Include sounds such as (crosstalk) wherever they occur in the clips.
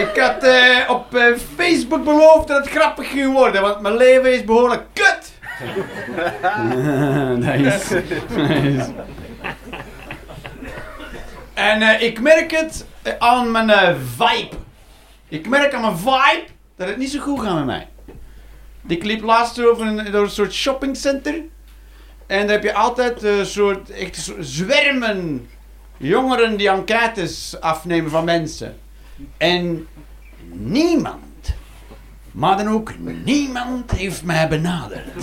Ik had eh, op eh, Facebook beloofd dat het grappig ging worden, want mijn leven is behoorlijk kut. (laughs) nice. nice. En eh, ik merk het aan mijn vibe. Ik merk aan mijn vibe dat het niet zo goed gaat met mij. Ik liep laatst over een, door een soort shoppingcenter. En daar heb je altijd een soort echt zwermen jongeren die enquêtes afnemen van mensen. En niemand, maar dan ook niemand heeft mij benaderd.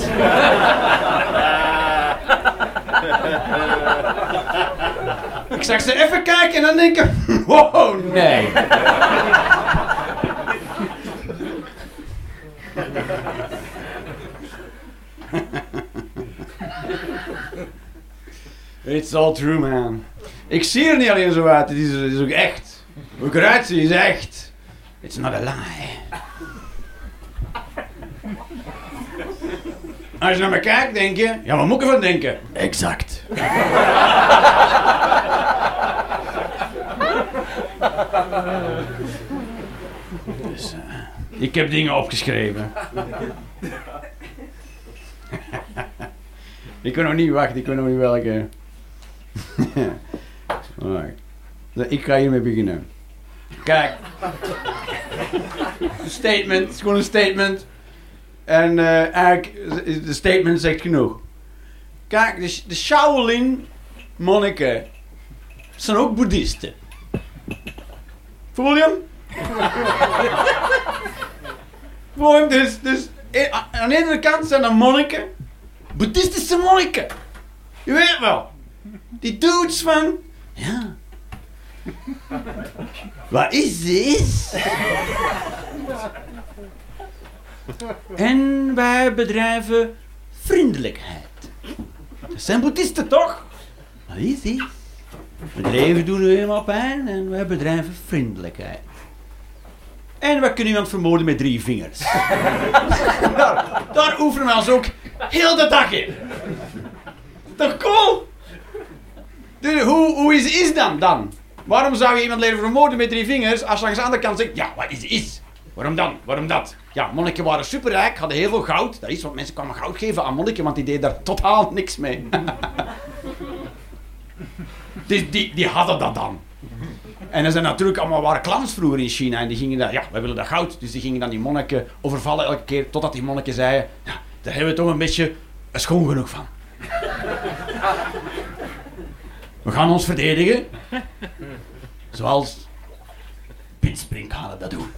Ik zag ze even kijken en dan denken, (laughs) wow, nee. (laughs) It's all true, man. Ik zie er niet alleen zo uit, het is, is ook echt. Zie is echt. It's not a lie. Als je naar me kijkt, denk je, ja, wat moet ik ervan denken? Exact. Dus, eh, ik heb dingen opgeschreven. ik kan nog niet wachten, ik weet nog niet welke. (laughs) Ik ga hiermee beginnen. Kijk. Statement, het is gewoon een statement. En eh, eigenlijk, de statement zegt genoeg. Kijk, de, de Shaolin monniken zijn ook boeddhisten. Voel je hem? Voel je hem? Dus, dus eh, aan de ene kant zijn er monniken, boeddhistische monniken. Je weet wel. Die dudes van... Ja. Wat is dit? En wij bedrijven vriendelijkheid. Dat zijn boeddhisten toch? Wat is dit? Leven doet nu helemaal pijn en wij bedrijven vriendelijkheid. En we kunnen iemand vermoorden met drie vingers. daar, (laughs) daar oefenen we ons ook heel de dag in. Toch cool? Dus hoe, hoe is is dan dan? Waarom zou je iemand leren vermoorden met drie vingers als je langs de andere kant zegt, ja, wat is is? Waarom dan? Waarom dat? Ja, monniken waren superrijk, hadden heel veel goud. Dat is wat mensen kwamen goud geven aan monniken, want die deden daar totaal niks mee. (laughs) die, die, die hadden dat dan. En er zijn natuurlijk allemaal waren clans vroeger in China en die gingen dan, ja, wij willen dat goud. Dus die gingen dan die monniken overvallen elke keer, totdat die monniken zeiden, ja, daar hebben we toch een beetje schoon genoeg van. We gaan ons verdedigen. Zoals Piet Sprinkhanen dat doen.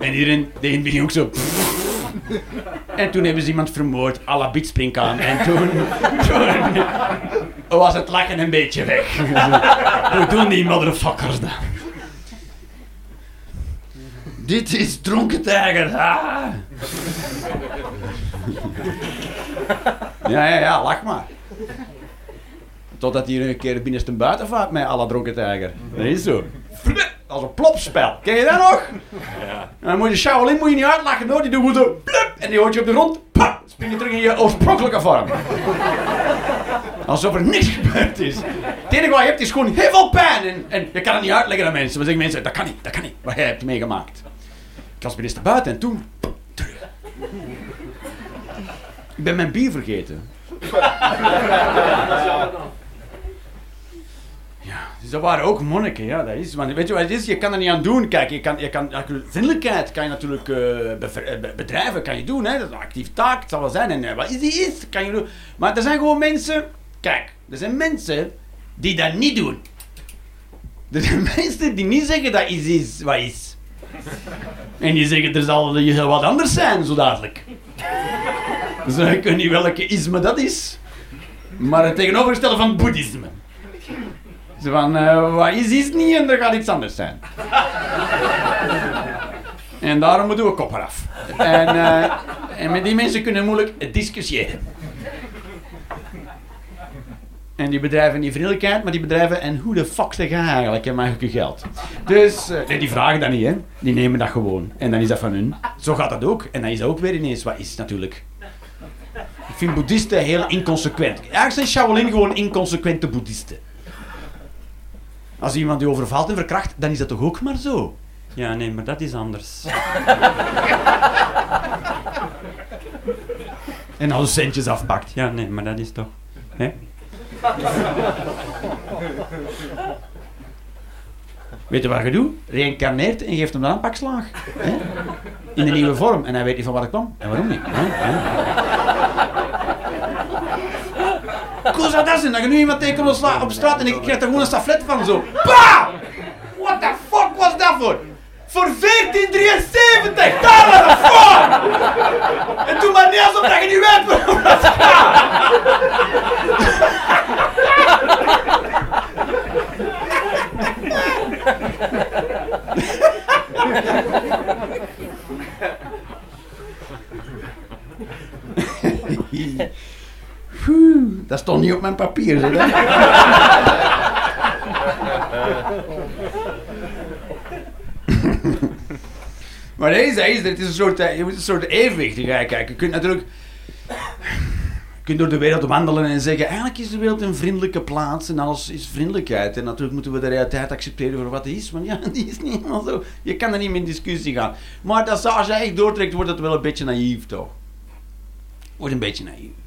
En iedereen deed in het ook zo. En toen hebben ze iemand vermoord, à la Piet. En toen, was het lachen een beetje weg. Hoe doen die motherfuckers dan? Dit is dronken tijger. Ja, ja, ja, lach maar. Totdat hij een keer binnenste buiten vaart met alle dronken tijger. Dat is zo. Als een plopspel. Ken je dat nog? Ja. En dan moet je Shaolin moet je niet uitlachen hoor. Die doet zo. Plup, en die hoort je op de grond. Pap, spring je terug in je oorspronkelijke vorm. Alsof er niks gebeurd is. Het enige wat je hebt is gewoon heel veel pijn. En, en je kan het niet uitleggen aan mensen. Maar zeggen mensen, dat kan niet, dat kan niet. Wat jij hebt meegemaakt. Ik was binnenste buiten en toen... Terug. Ik ben mijn bier vergeten. (laughs) Dus dat waren ook monniken, ja, dat is. Want weet je wat het is? Je kan er niet aan doen. Kijk, je kan, je kan, vriendelijkheid kan je natuurlijk eh, eh, be- bedrijven, kan je doen, hè. Dat is een actief taak, het zal wel zijn. En eh, wat is die is, kan je doen. Maar er zijn gewoon mensen, kijk, er zijn mensen die dat niet doen. Er zijn (laughs) mensen die niet zeggen dat iets is wat is. En die zeggen, er zal heel wat anders zijn, zo dadelijk. (laughs) Dus ik weet niet welke isme dat is. Maar het tegenovergestelde van boeddhisme. Van, eh, wat is, is niet en er gaat iets anders zijn. en daarom moeten we kop eraf. En, eh, en met die mensen kunnen moeilijk discussiëren. En die bedrijven die vriendelijkheid, maar die bedrijven, en hoe de fuck zeg je eigenlijk, en mag ik je geld? Dus, eh, nee, die vragen dat niet, hè. Die nemen dat gewoon. En dan is dat van hun. Zo gaat dat ook. En dan is dat ook weer ineens wat is, natuurlijk. Ik vind boeddhisten heel inconsequent. Eigenlijk zijn Shaolin gewoon inconsequente boeddhisten. Als iemand die overvalt en verkracht, dan is dat toch ook maar zo? Ja, nee, maar dat is anders. (laughs) en al centjes afpakt. Ja, nee, maar dat is toch... Hè? (laughs) Weet je wat je doet? Reïncarneert en geeft hem dan een pak slaag. Hè? In een nieuwe vorm. En hij weet niet van waar het kwam. En waarom niet. Hè? Hè? Cool zou dat zijn? Dat je nu iemand tegenkomt op op straat en ik krijg er gewoon een staflet van zo. Pa! What the fuck was dat voor? Voor 1473! Daar was het voor! En doe maar niet alsof dat je niet weet waarom dat gaat! (laughs) Oeh, dat stond niet op mijn papier. Zeg. (laughs) maar deze, deze, het is een soort, eh, je moet een soort evenwicht gaan kijken. Je kunt natuurlijk je kunt door de wereld wandelen en zeggen, eigenlijk is de wereld een vriendelijke plaats en alles is vriendelijkheid. En natuurlijk moeten we de realiteit accepteren voor wat die is, want ja, (laughs) die is niet helemaal zo. Je kan er niet meer in discussie gaan. Maar dat, als je echt doortrekt, wordt het wel een beetje naïef, toch? Wordt een beetje naïef.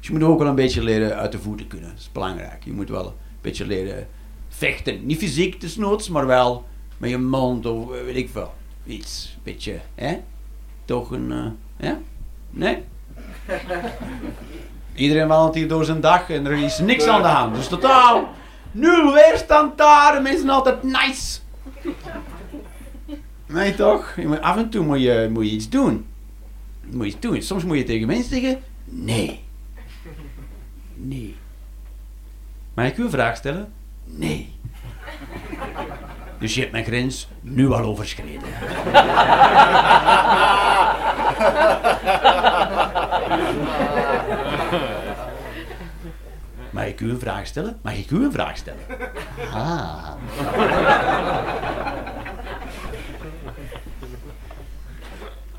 Dus je moet ook wel een beetje leren uit de voeten kunnen. Dat is belangrijk. Je moet wel een beetje leren vechten. Niet fysiek desnoods, maar wel met je mond of eh, weet ik veel. Iets. Beetje, hè? Toch een, eh, ja? Nee? (laughs) Iedereen wandelt hier door zijn dag en er is niks aan de hand. Dus totaal nul weerstand daar. Mensen altijd nice. Nee toch? Je moet, af en toe moet je, moet je iets doen. Moet je iets doen. Soms moet je tegen mensen zeggen, nee. Nee. Mag ik u een vraag stellen? Nee. (laughs) Dus je hebt mijn grens nu al overschreden. (laughs) Mag ik u een vraag stellen? Mag ik u een vraag stellen? Ah. (laughs)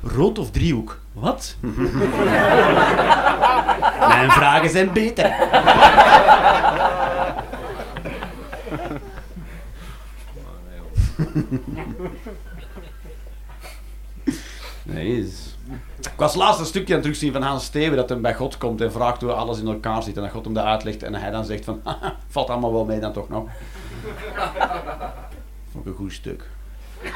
Rood of driehoek? Wat? (laughs) Mijn vragen zijn beter. Nee, is... Ik was laatst een stukje aan het terugzien van Hans Steven dat hij bij God komt en vraagt hoe alles in elkaar zit en dat God hem dat uitlegt en hij dan zegt van (laughs) "Haha, valt allemaal wel mee dan toch nog. (laughs) Vond ik een goed stuk. (laughs)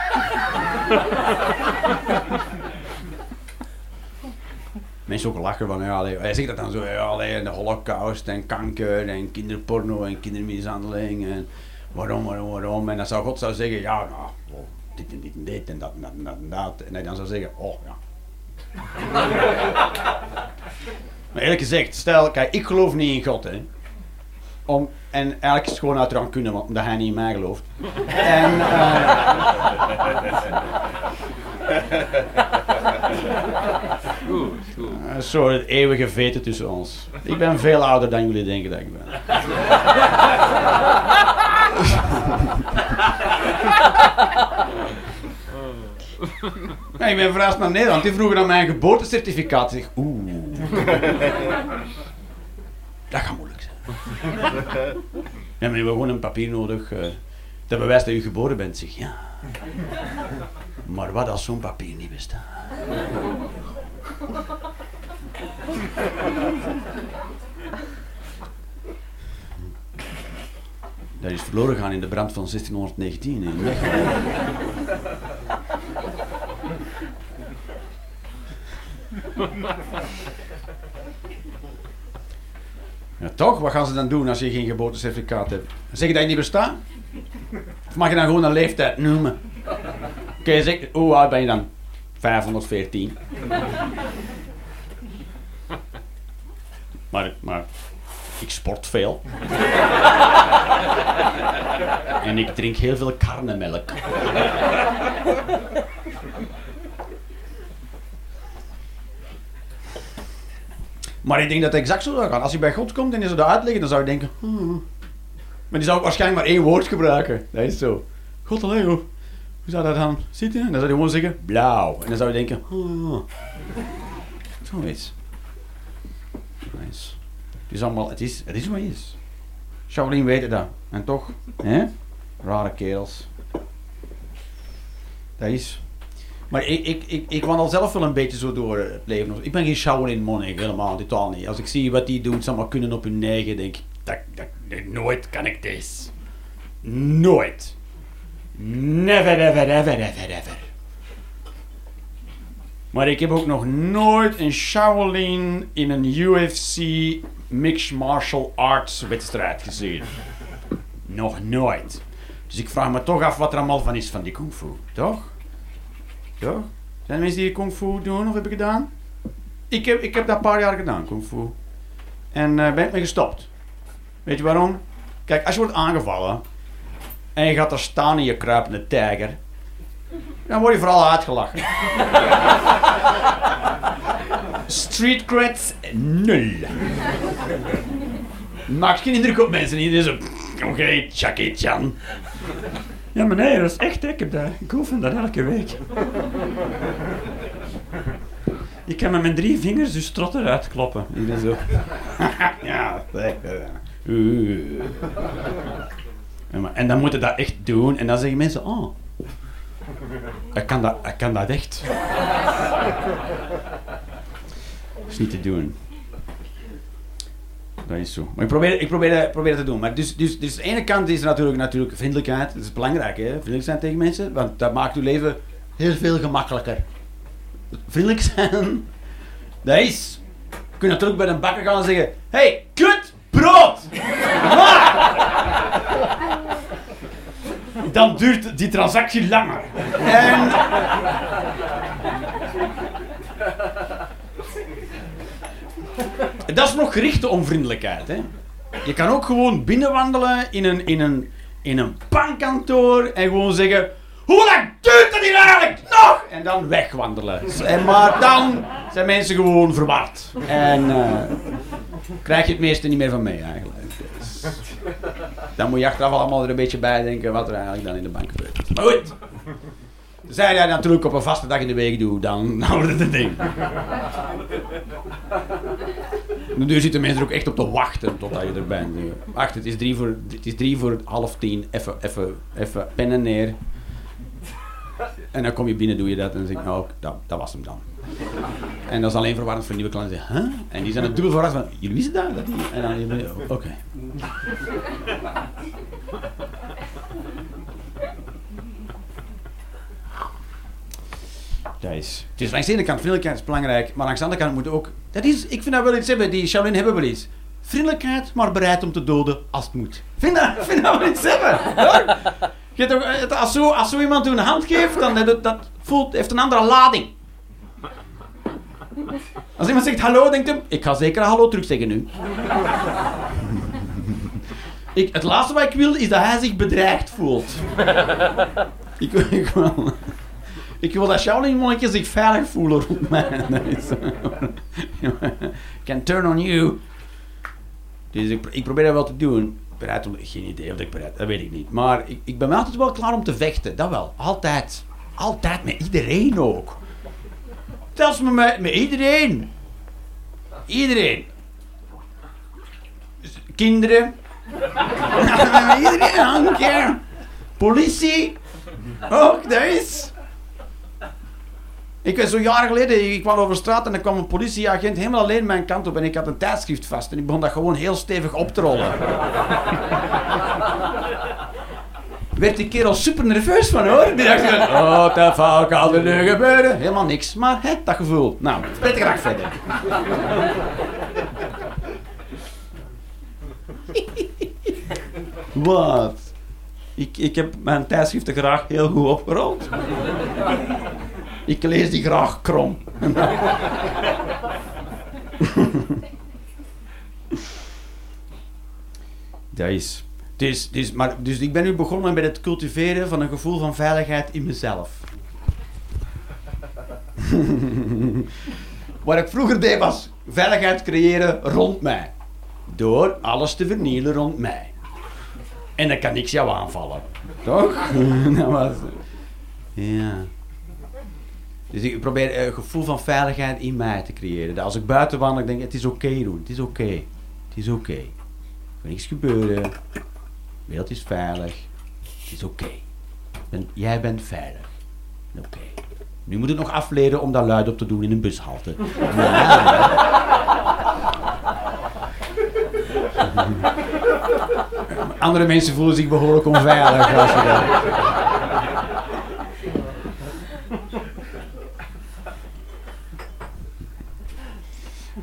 Mensen ook lachen van, ja, allee, hij zegt dat dan zo, ja, allee, de holocaust en kanker en kinderporno en kindermishandeling en waarom, waarom, waarom. En dan zou God zou zeggen, ja, nou, oh, dit en dit en dit en dat en dat en dat en hij dan zou zeggen, oh ja. (laughs) maar eerlijk gezegd, stel, kijk, ik geloof niet in God, hè. Om, en eigenlijk is het gewoon uit rancune, want- omdat hij niet in mij gelooft. (laughs) En, Goed, goed. eh, een soort eeuwige veten tussen ons. Ik ben veel ouder dan jullie denken dat ik ben. (laughs) Ja, ik ben verhuisd naar Nederland. Die vroegen naar mijn geboortecertificaat. Ik zeg, oeh. (laughs) Dat gaat moeilijk zijn. Ja, maar je hebt gewoon een papier nodig. eh dat bewijst dat je geboren bent. Zeg, ja. Maar wat als zo'n papier niet bestaat? Dat is verloren gegaan in de brand van 1619 in. Ja, toch? Wat gaan ze dan doen als je geen geboortecertificaat hebt? Zeg je dat je niet bestaat? Of mag je dan gewoon een leeftijd noemen? Oké, zeg, hoe oud ben je dan? 514. Maar, maar ik sport veel. en ik drink heel veel karnemelk. Maar ik denk dat het exact zo zou gaan. Als je bij God komt en je zou dat uitleggen, dan zou je denken... hmm. Maar die zou waarschijnlijk maar één woord gebruiken. Dat is zo. God alleen, hoe, zou dat dan zitten? En dan zou hij gewoon zeggen, blauw. En dan zou je denken... hmm. Zoiets. Nice. Het is allemaal... Het is, het is wat het is. Shaolin weten dat. En toch, hè? Rare kerels. Dat is. Maar ik, ik, ik, ik wandel zelf wel een beetje zo door het leven. Ik ben geen Shaolin monnik, helemaal, totaal niet. Als ik zie wat die doen, ze allemaal kunnen op hun negen, denk ik, dat, dat- nooit kan ik dit. Nooit. Never, ever, ever, ever, ever. Maar ik heb ook nog nooit een Shaolin in een UFC Mixed Martial Arts wedstrijd gezien. Nog nooit. Dus ik vraag me toch af wat er allemaal van is van die kung fu, toch? Toch? Zijn er mensen die kung fu doen of hebben gedaan? Ik heb, ik heb dat een paar jaar gedaan, kung fu. En eh, ben ik mee gestopt. Weet je waarom? Kijk, als je wordt aangevallen en je gaat er staan in je kruipende tijger, dan word je vooral uitgelachen. (laughs) Street creds nul. Maakt geen indruk op mensen. Iedereen zo, oké, Jackie Chan. Ja, meneer, dat is echt, ik, heb dat, ik oefen dat elke week. Je kan met mijn drie vingers je strot eruit kloppen. Iedereen zo. (laughs) ja, maar- En dan moet je dat echt doen. En dan zeggen mensen, oh, ik kan dat, ik kan dat echt. Dat is niet te doen. Dat is zo. Maar ik probeer, ik probeer, probeer te doen. Maar dus, dus, dus aan de ene kant is natuurlijk, natuurlijk vriendelijkheid. Dat is belangrijk, hè? Vriendelijk zijn tegen mensen. Want dat maakt uw leven heel veel gemakkelijker. Vriendelijk zijn, dat is... Je kunt natuurlijk bij een bakker gaan en zeggen... hey, kut, brood! Dan duurt die transactie langer. En... Dat is nog gerichte onvriendelijkheid. Hè? Je kan ook gewoon binnenwandelen in een, in een, in een bankkantoor en gewoon zeggen... Hoe lang duurt het hier eigenlijk nog? En dan wegwandelen. En, maar dan zijn mensen gewoon verward. En eh, krijg je het meeste niet meer van mee eigenlijk. Dus, dan moet je achteraf allemaal er een beetje bij denken wat er eigenlijk dan in de bank gebeurt. Maar goed. Zij jij dat natuurlijk op een vaste dag in de week doet, dan, dan wordt het ding. Nu zitten mensen er ook echt op te wachten totdat je er bent. Wacht, het is drie voor, het is drie voor half tien. Even, even, even pennen neer. En dan kom je binnen, doe je dat en dan zeg ik, nou, dat, dat was hem dan. En dat is alleen verwarrend voor nieuwe klanten. Huh? En die zijn het dubbel verrast van, jullie wisten dat? dat die? En dan, oké. Dat is. Het is langs de ene kant vriendelijkheid is belangrijk, maar langs de andere kant moet ook. Dat is, ik vind dat wel iets hebben. Die Shaolin hebben wel iets. Vriendelijkheid, maar bereid om te doden als het moet. Vind dat, (laughs) vind dat wel iets hebben. Hoor. Je eh, als, zo, als zo iemand u een hand geeft, dan dat, dat voelt, heeft een andere lading. Als iemand zegt hallo, denkt hem, ik ga zeker hallo terug zeggen nu. Ik, het laatste wat ik wil is dat hij zich bedreigd voelt. (laughs) ik, ik, wil, ik wil dat Shaolin monniken zich veilig voelen rond mij. (laughs) Can turn on you. Dus ik, ik probeer dat wel te doen. Bereid om, geen idee of ik bereid, dat weet ik niet. Maar ik, ik ben altijd wel klaar om te vechten, dat wel. Altijd. Altijd, met iedereen ook. Zelfs met, met iedereen. Iedereen. Dus Kinderen. (laughs) Iedereen, I. Politie. Ook, dat is. Ik was zo jaren geleden, ik kwam over straat en er kwam een politieagent helemaal alleen mijn kant op en ik had een tijdschrift vast en ik begon dat gewoon heel stevig op te rollen. (laughs) Werd die kerel super nerveus van hoor. Die dacht oh, dat fuck kan er nu gebeuren? Helemaal niks, maar hè, dat gevoel. Nou, prettig dag verder. (laughs) Wat? Ik, ik heb mijn tijdschriften graag heel goed opgerold. Ik lees die graag krom. Dat is. Dus, dus, maar, dus ik ben nu begonnen met het cultiveren van een gevoel van veiligheid in mezelf. (laughs) Wat ik vroeger deed was veiligheid creëren rond mij. Door alles te vernielen rond mij. En dan kan niks jou aanvallen. Toch? (laughs) Dat was... Ja. Dus ik probeer een gevoel van veiligheid in mij te creëren. Dat als ik buiten wandel, ik denk het is oké doen. Het is oké. Het is oké. Er kan niks gebeuren. De wereld is veilig. Het is oké. Ben- Jij bent veilig. Oké. Nu moet ik nog afleren om daar luid op te doen in een bushalte. (laughs) Andere mensen voelen zich behoorlijk onveilig als je dat...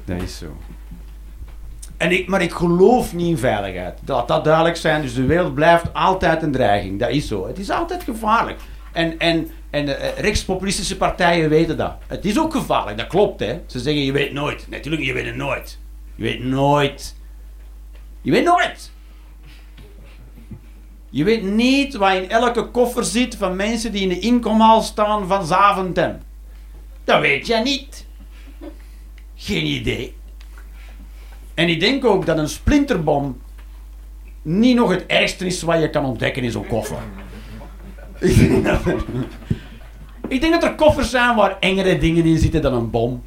Dat is zo. En ik, maar ik geloof niet in veiligheid. Laat dat duidelijk zijn. Dus de wereld blijft altijd een dreiging. Dat is zo. Het is altijd gevaarlijk. En, en, en de eh, rechtspopulistische partijen weten dat. Het is ook gevaarlijk, dat klopt hè. Ze zeggen je weet nooit. Natuurlijk, je weet het nooit. Je weet nooit. Je weet nooit. Je weet niet wat in elke koffer zit van mensen die in de inkomhal staan van Zaventem. Dat weet jij niet. Geen idee. En ik denk ook dat een splinterbom niet nog het ergste is wat je kan ontdekken in zo'n koffer. Ik denk, dat er, er koffers zijn waar engere dingen in zitten dan een bom.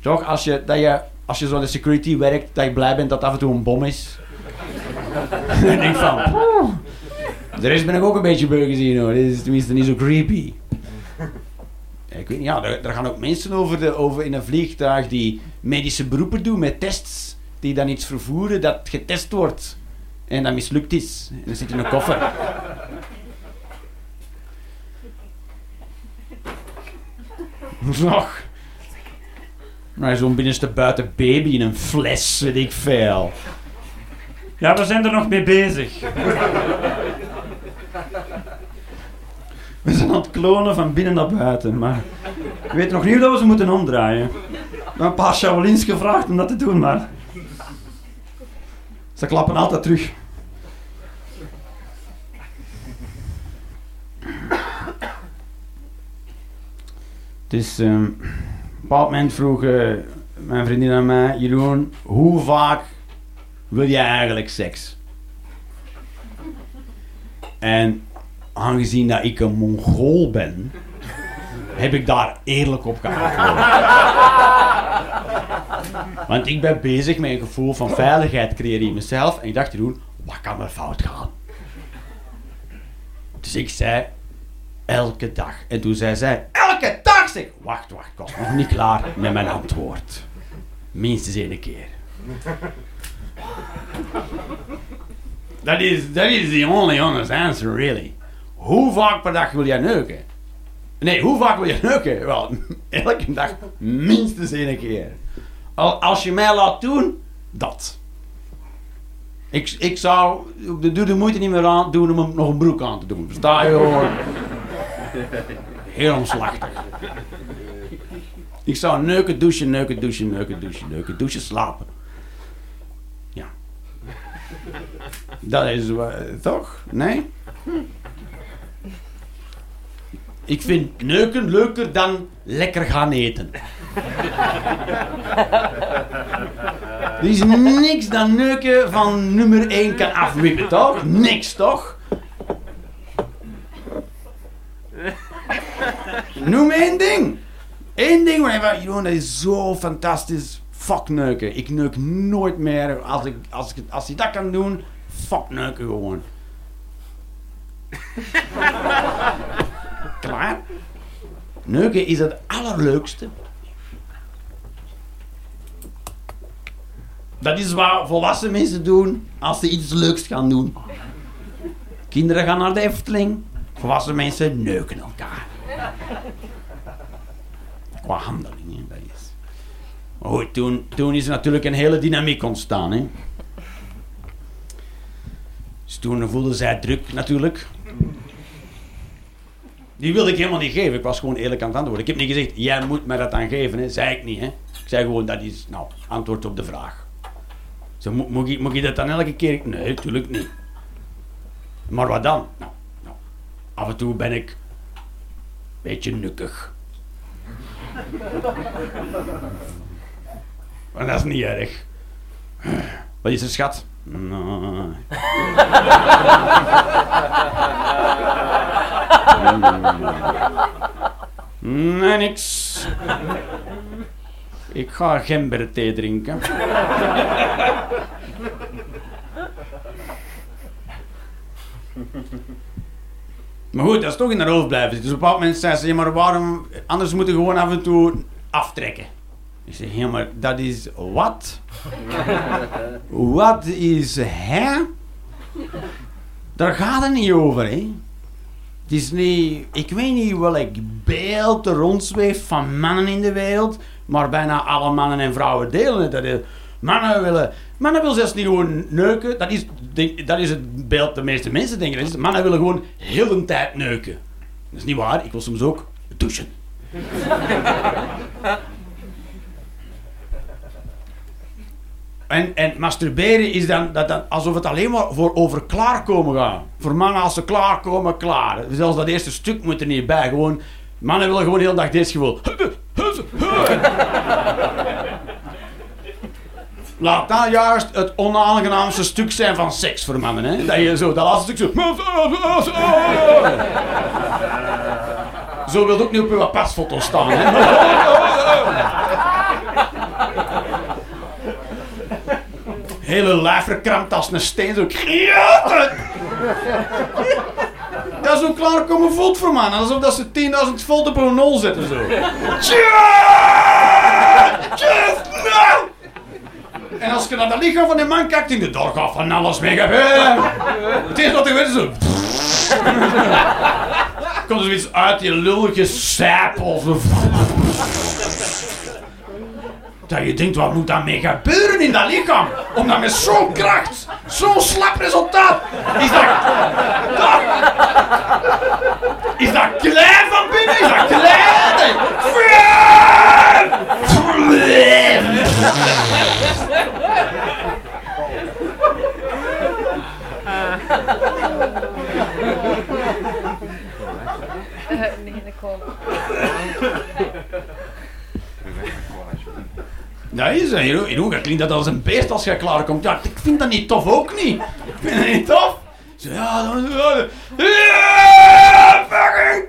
Toch? Als je, dat je, als je zo in de security werkt, dat je blij bent dat af en toe een bom is. (laughs) en denk van... "Poeh." De rest ben ik ook een beetje beu gezien hoor. Dit is tenminste niet zo creepy. Ik weet niet, ja, er, er gaan ook mensen over, de, over in een vliegtuig die medische beroepen doen met tests. Die dan iets vervoeren dat getest wordt. En dat mislukt is. En dat zit in een koffer. (laughs) Nog. Maar zo'n binnenste buiten baby in een fles, weet ik veel. Ja, we zijn er nog mee bezig. We zijn aan het klonen van binnen naar buiten, maar ik weet nog niet hoe we ze moeten omdraaien. We hebben een paar Shaolins gevraagd om dat te doen, maar ze klappen altijd terug. Dus ehm, op een bepaald moment vroeg mijn vriendin aan mij, Jeroen, hoe vaak wil jij eigenlijk seks? En aangezien dat ik een Mongool ben, heb ik daar eerlijk op geantwoord. Want ik ben bezig met een gevoel van veiligheid creëren in mezelf. En ik dacht, Jeroen, wat kan er fout gaan? Dus ik zei, elke dag. En toen zei zij, elke dag? Zeg, wacht, wacht, ik nog niet klaar met mijn antwoord. Minstens één keer. Dat is, that is the only honest answer, really. Hoe vaak per dag wil jij neuken? Nee, hoe vaak wil je neuken? Wel, (laughs) elke dag minstens één keer. Al, als je mij laat doen, dat. Ik, ik zou, doe de moeite niet meer aan doen om nog een broek aan te doen. Versta je hoor? Heel omslachtig. Ik zou neuken, douchen, neuken, douchen, neuken, douchen, neuken, douchen, slapen. Ja. Dat is wa- toch? Nee? Ik vind neuken leuker dan lekker gaan eten. Er is niks dan neuken van nummer 1 kan afwippen, toch? Niks, toch? Noem één ding. Eén ding waar je dat is zo fantastisch. Fuck neuken. Ik neuk nooit meer. Als, ik, als, ik, als je dat kan doen, fuck neuken gewoon. Klaar? Neuken is het allerleukste. Dat is wat volwassen mensen doen als ze iets leuks gaan doen. Kinderen gaan naar de Efteling. Volwassen mensen neuken elkaar. Qua handelingen, dat is. Maar goed, toen, toen is er natuurlijk een hele dynamiek ontstaan. Hè. Dus toen voelde zij druk natuurlijk. Die wilde ik helemaal niet geven. Ik was gewoon eerlijk aan het antwoorden. Ik heb niet gezegd, jij moet mij dat dan geven. Hè. Zei ik niet. Hè. Ik zei gewoon, dat is nou, antwoord op de vraag. Zo, moet, je, je dat dan elke keer? Nee, natuurlijk niet. Maar wat dan? Nou, nou, af en toe ben ik een beetje nukkig. (laughs) Maar dat is niet erg. Wat is er, schat? Nee. (laughs) Nee, niks. Ik ga gemberthee drinken. Maar goed, dat is toch in haar hoofd blijven zitten. Dus op een bepaald moment zei ze, maar waarom... Anders moeten we gewoon af en toe aftrekken. Ik zeg, ja, maar dat is wat? wat is hè? Daar gaat het niet over, hè? Het is niet... Ik weet niet welk beeld er rondzweeft van mannen in de wereld, maar bijna alle mannen en vrouwen delen het. Dat mannen willen... Mannen willen zelfs niet gewoon neuken. Dat is, dat is het beeld de meeste mensen denken. Is, mannen willen gewoon heel de tijd neuken. Dat is niet waar. Ik wil soms ook douchen. (laughs) En, en masturberen is dan, dat, alsof het alleen maar voor over klaarkomen gaat. Voor mannen als ze klaarkomen, klaar. Zelfs dat eerste stuk moet er niet bij. Gewoon, mannen willen gewoon de hele dag dit gevoel. (laughs) Laat dat juist het onaangenaamste stuk zijn van seks voor mannen. Hè? Dat je zo, dat laatste stuk zo... (laughs) Zo wil ook niet op uw pasfoto staan. Hè? (laughs) Hele lijf verkrampt als een steen. Zo... Dat is ook klaarkomen voelt voor mannen. Alsof dat ze 10.000 volt op een nul zetten. Zo. En als je naar dat lichaam van die man kijkt, denk je, daar gaat van alles mee gebeuren. Het eerste wat je weet is zo... Komt er zoiets uit die lullige sapel. Zo. Dat je denkt, wat moet daarmee gebeuren in dat lichaam? Om dat met zo'n kracht, zo'n slap resultaat... Is dat... is dat klein van binnen? Is dat klein? nee, de cola. Is het. Jeroen, Jeroen, klinkt dat als een beest als je klaarkomt. Ja, ik vind dat niet tof ook niet. Ik vind dat niet tof. Zo, ja, fucking.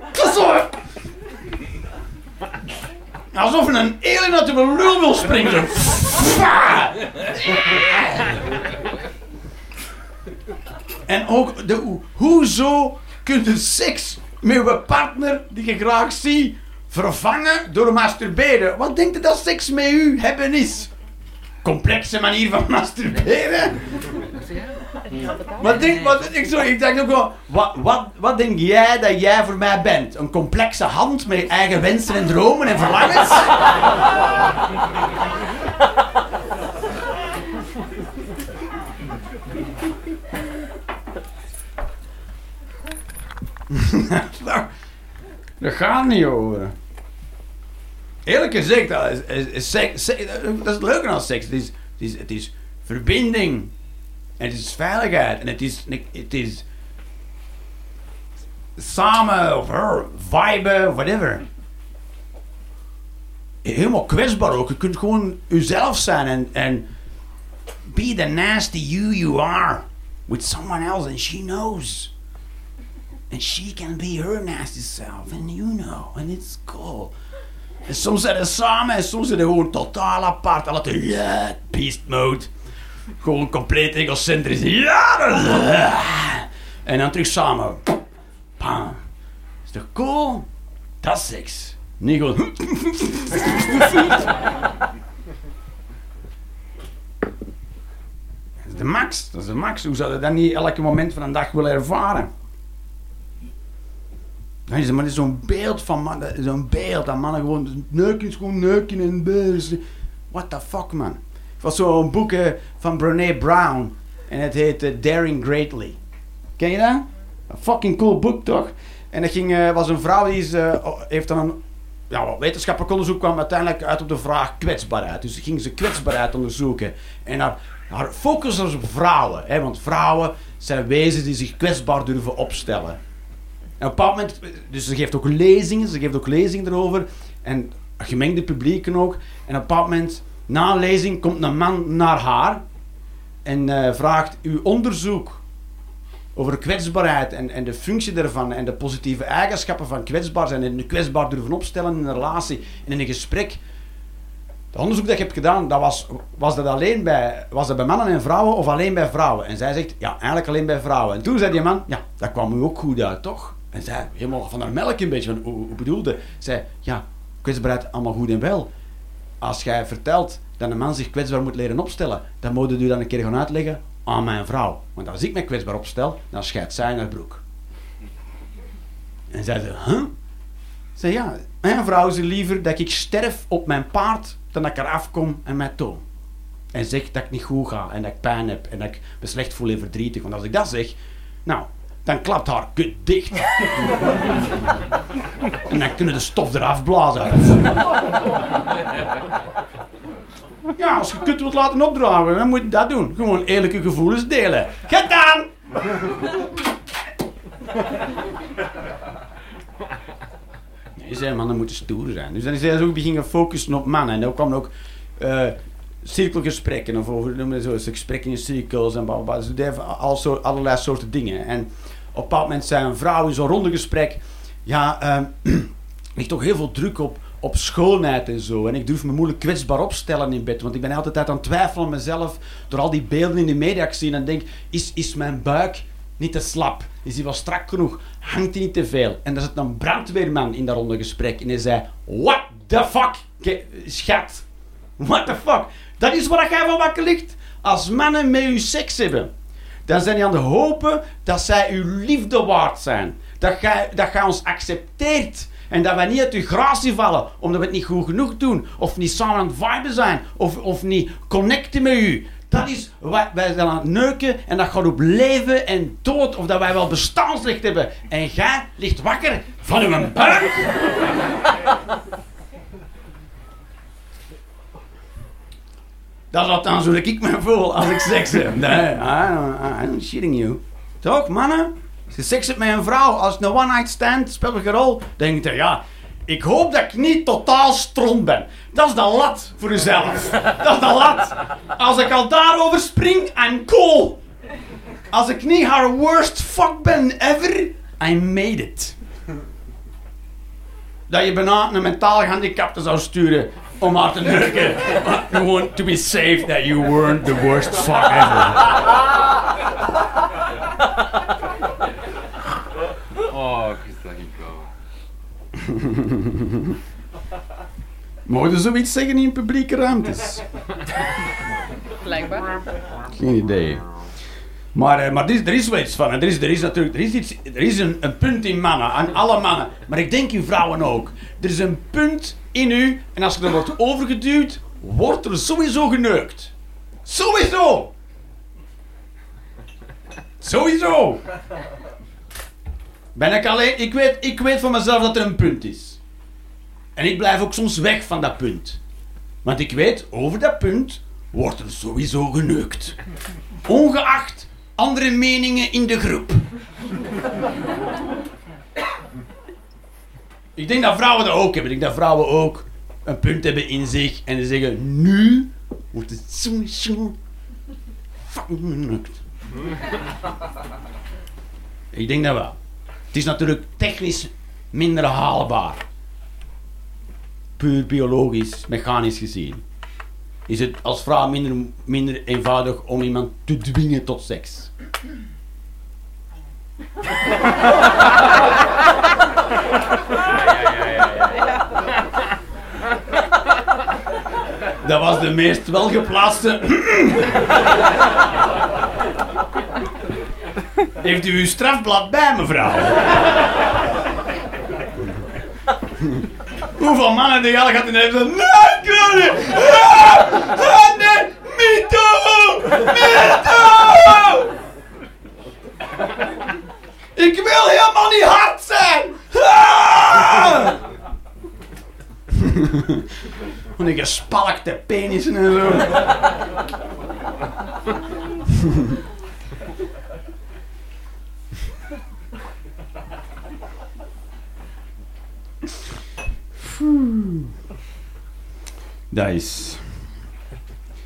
Alsof een alien uit uw lul wil springen. En ook, de, ho- hoezo kun je seks met je partner die je graag ziet vervangen door masturberen? Wat denkt u dat seks met u hebben is? Complexe manier van (laughs) masturberen? Wat denk, wat, ik, sorry, ik dacht ook wel, wat, wat, wat denk jij dat jij voor mij bent? Een complexe hand met eigen wensen en dromen en verlangens? (laughs) (laughs) Dat gaat niet over. Eerlijk gezegd, dat is, is, is seks- dat is het leuke seks. Het is, verbinding. En het is veiligheid. En het is, het is samen of her, viben of whatever. Helemaal kwetsbaar ook. Je kunt gewoon jezelf zijn en, en be the nasty you you are with someone else and she knows. And she can be her nasty self and you know. And it's cool. En soms zijn ze samen en soms zijn ze gewoon totaal apart. Altijd ja, beast mode. Gewoon compleet egocentrisch. Ja, en dan terug samen. Bam. Is toch cool? Dat is seks. Niet gewoon. Dat is de max. Dat is de max. Hoe zou je dat niet elke moment van een dag willen ervaren? Dat is maar zo'n beeld van man, dat- zo'n beeld dat mannen gewoon neuken is gewoon neuken en beurs. What the fuck man? Het was zo'n boek eh, van Brené Brown en het heet eh, Daring Greatly. Ken je dat? Een fucking cool boek toch? En dat ging, eh, was een vrouw die is, eh, heeft dan een ja, wetenschappelijk onderzoek kwam uiteindelijk uit op de vraag kwetsbaarheid. Dus ging ze kwetsbaarheid onderzoeken. En haar, haar focus was op vrouwen. Hè, want vrouwen zijn wezens die zich kwetsbaar durven opstellen. En dus ze geeft ook lezingen, ze geeft ook lezingen erover. En gemengde publieken ook. En op een moment, na een lezing, komt een man naar haar. En eh, vraagt uw onderzoek over kwetsbaarheid en, en de functie daarvan. En de positieve eigenschappen van kwetsbaar zijn. En je kwetsbaar durven opstellen in een relatie en in een gesprek. Het onderzoek dat ik heb gedaan, dat was, was, dat alleen bij, was dat bij mannen en vrouwen of alleen bij vrouwen? En zij zegt, ja, eigenlijk alleen bij vrouwen. En toen zei die man, ja, dat kwam u ook goed uit, toch? En zij, helemaal van haar melk een beetje, hoe, bedoelde? Zij, ja, kwetsbaarheid allemaal goed en wel. Als jij vertelt dat een man zich kwetsbaar moet leren opstellen, dan moet je dan een keer gaan uitleggen aan mijn vrouw. Want als ik me kwetsbaar opstel, dan scheidt zij in haar broek. En zij zei, huh? Zei ja, mijn vrouw ze liever dat ik sterf op mijn paard dan dat ik eraf kom en mij toon. En zeg dat ik niet goed ga en dat ik pijn heb en dat ik me slecht voel en verdrietig. Want als ik dat zeg, nou, dan klapt haar kut dicht. en dan kunnen de stof eraf blazen. ja, als je kut wilt laten opdragen, dan moet je dat doen. Gewoon eerlijke gevoelens delen. Gedaan! Nee, zei mannen moeten stoer zijn. Dus dan is hij zo beginnen focussen op mannen. En dan kwam ook eh, cirkelgesprekken of over noemen zo, gesprekken in cirkels en bla bla. Hij al zo, allerlei soorten dingen. En op een bepaald moment zei een vrouw in zo'n ronde gesprek: Ja, ehm, (clears throat) er ligt toch heel veel druk op, op schoonheid en zo. En ik durf me moeilijk kwetsbaar opstellen in bed. Want ik ben altijd aan het twijfelen aan mezelf. Door al die beelden in de media te zien. En denk: Is, is mijn buik niet te slap? Is hij wel strak genoeg? Hangt hij niet te veel? En er zat een brandweerman in dat ronde gesprek. En hij zei: What the fuck? Schat. What the fuck? Dat is waar jij van wakker ligt. Als mannen met u seks hebben, dan zijn die aan de hopen dat zij uw liefde waard zijn. Dat jij, dat jij ons accepteert. En dat wij niet uit uw gratie vallen, omdat we het niet goed genoeg doen. Of niet samen aan het viben zijn. Of, of niet connecten met u. Dat is, wij, wij zijn aan het neuken en dat gaat op leven en dood. Of dat wij wel bestaansrecht hebben. En jij ligt wakker van uw buik. Dat is althans hoe ik me voel als ik seks heb. (laughs) Nee, I, I'm shitting you. Toch, mannen? Als je seks hebt met een vrouw, als het een one-night stand, speelt geen rol. Denk je, ja, ik hoop dat ik niet totaal stront ben. Dat is de lat voor jezelf. (laughs) Dat is de lat. Als ik al daarover spring, I'm cool. Als ik niet haar worst fuck ben ever, I made it. Dat je bijna een mentaal gehandicapte zou sturen om haar te neuken. Gewoon to be safe that you weren't the worst fuck ever. Oh, wel. Mogen ze zoiets zeggen in publieke ruimtes? Blijkbaar. Geen idee. Maar, eh, maar er, is, er is wel iets van. Er is, er is natuurlijk er is iets, er is een, een punt in mannen, aan alle mannen. Maar ik denk in vrouwen ook. Er is een punt in u. En als je er wordt overgeduwd, wordt er sowieso geneukt. Sowieso! Sowieso! Ben ik alleen... Ik weet, ik weet van mezelf dat er een punt is. En ik blijf ook soms weg van dat punt. Want ik weet, over dat punt wordt er sowieso geneukt. Ongeacht andere meningen in de groep. Ik denk dat vrouwen dat ook hebben. Ik denk dat vrouwen ook een punt hebben in zich en ze zeggen: Nu wordt het sowieso fucking. (laughs) Ik denk dat wel. Het is natuurlijk technisch minder haalbaar. Puur biologisch, mechanisch gezien is het als vrouw minder, minder eenvoudig om iemand te dwingen tot seks. (laughs) Dat was de meest welgeplaatste. Heeft u uw strafblad bij, mevrouw? Hoeveel mannen die al gaat in hebben gezegd, nee, nee, me too. Ik wil helemaal niet hard zijn. Ah. Van die gespalkte penissen en zo. (laughs) Dat is.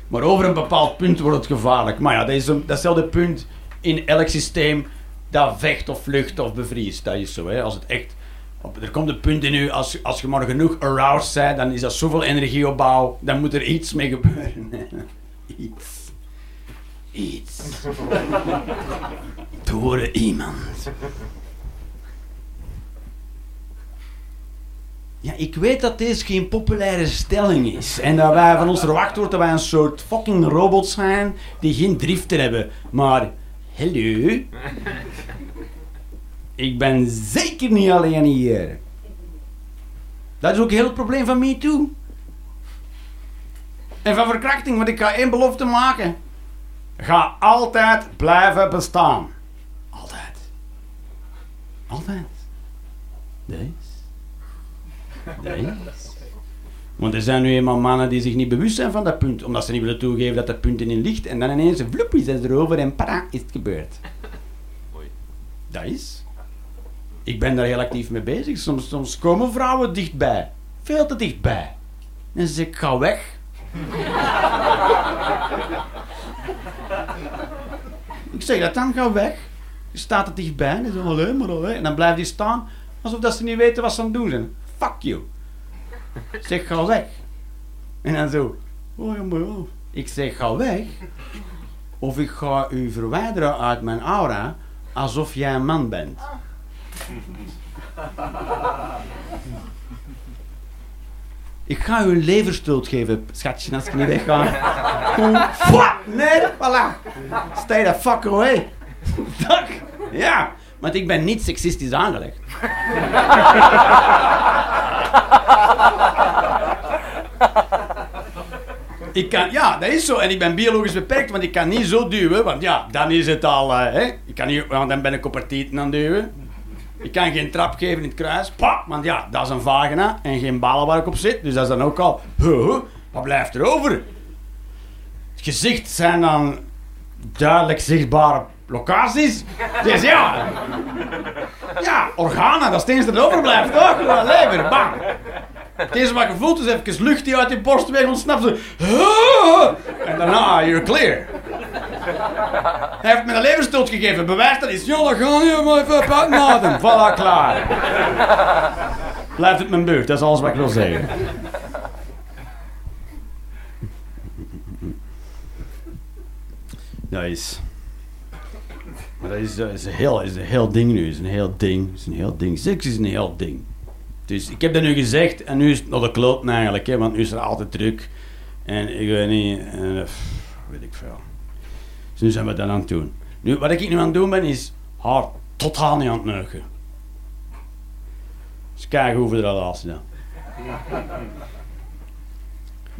Maar over een bepaald punt wordt het gevaarlijk. Maar ja, dat is een, datzelfde punt in elk systeem dat vecht of vlucht of bevriest. Dat is zo, hè. Als het echt... Er komt een punt in u, als, als je maar genoeg aroused bent, dan is dat zoveel energieopbouw, dan moet er iets mee gebeuren. (laughs) iets. Iets. Door iemand. Ja, ik weet dat deze geen populaire stelling is. En dat wij van ons verwacht wordt dat wij een soort fucking robots zijn die geen driften hebben. Maar, hallo. Ik ben zeker niet alleen hier. Dat is ook heel het probleem van MeToo. En van verkrachting, want ik ga één belofte maken. Ga altijd blijven bestaan. Altijd. Altijd. Deze. Deze. Want er zijn nu eenmaal mannen die zich niet bewust zijn van dat punt, omdat ze niet willen toegeven dat dat punt in ligt. En dan ineens, vloep, is het erover en para, is het gebeurd. Mooi. Dat is. Ik ben daar heel actief mee bezig. Soms, soms komen vrouwen dichtbij. Veel te dichtbij. En ze zeggen, ga weg. ik zeg dat dan, ga weg. Je staat er dichtbij. En zeggen, alleen maar alleen. En dan blijft die staan, alsof dat ze niet weten wat ze aan het doen zijn. Fuck you. Ik zeg, ga weg. En dan zo, oh ja, maar. Ik zeg, ga weg. Of ik ga u verwijderen uit mijn aura, alsof jij een man bent. (laughs) Ik ga u een leverstoot geven, schatje, als je niet. (laughs) Fuck, nee, voilà. Stay the fuck away. Dag. Ja, want ik ben niet seksistisch aangelegd. (laughs) Ik kan, ja, dat is zo. En ik ben biologisch beperkt, want ik kan niet zo duwen. Want ja, dan is het al... eh, hè. Ik kan niet, want dan ben ik op haar tieten aan het duwen. Ik kan geen trap geven in het kruis. Pap, want ja, dat is een vagina. En geen ballen waar ik op zit. Dus dat is dan ook al... Wat blijft er over? Het gezicht zijn dan duidelijk zichtbare locaties. Dus ja... Ja, organen, dat is het enige dat overblijft, toch? Lever, bang. Wat je voelt is even lucht die uit je borst weg ontsnapt. Zo. En daarna, you're clear. Hij heeft me een leverstoot gegeven. Bewijs dat is. Ja, dan ga je maar even uitnaden. (laughs) Voilà, klaar. Blijft het mijn beurt, dat is alles wat ik wil zeggen. Is... Maar dat is, dat is, een heel, is een heel ding nu. is een heel ding. is een heel ding. Seks is een heel ding. Dus ik heb dat nu gezegd en nu is het nog de kloot eigenlijk. Hè, want nu is er altijd druk. En ik weet niet... eh, pff, weet ik veel. Dus nu zijn we dat aan het doen. Nu, wat ik nu aan het doen ben, is haar totaal niet aan het neuken. Dus kijken hoe we de relatie dan.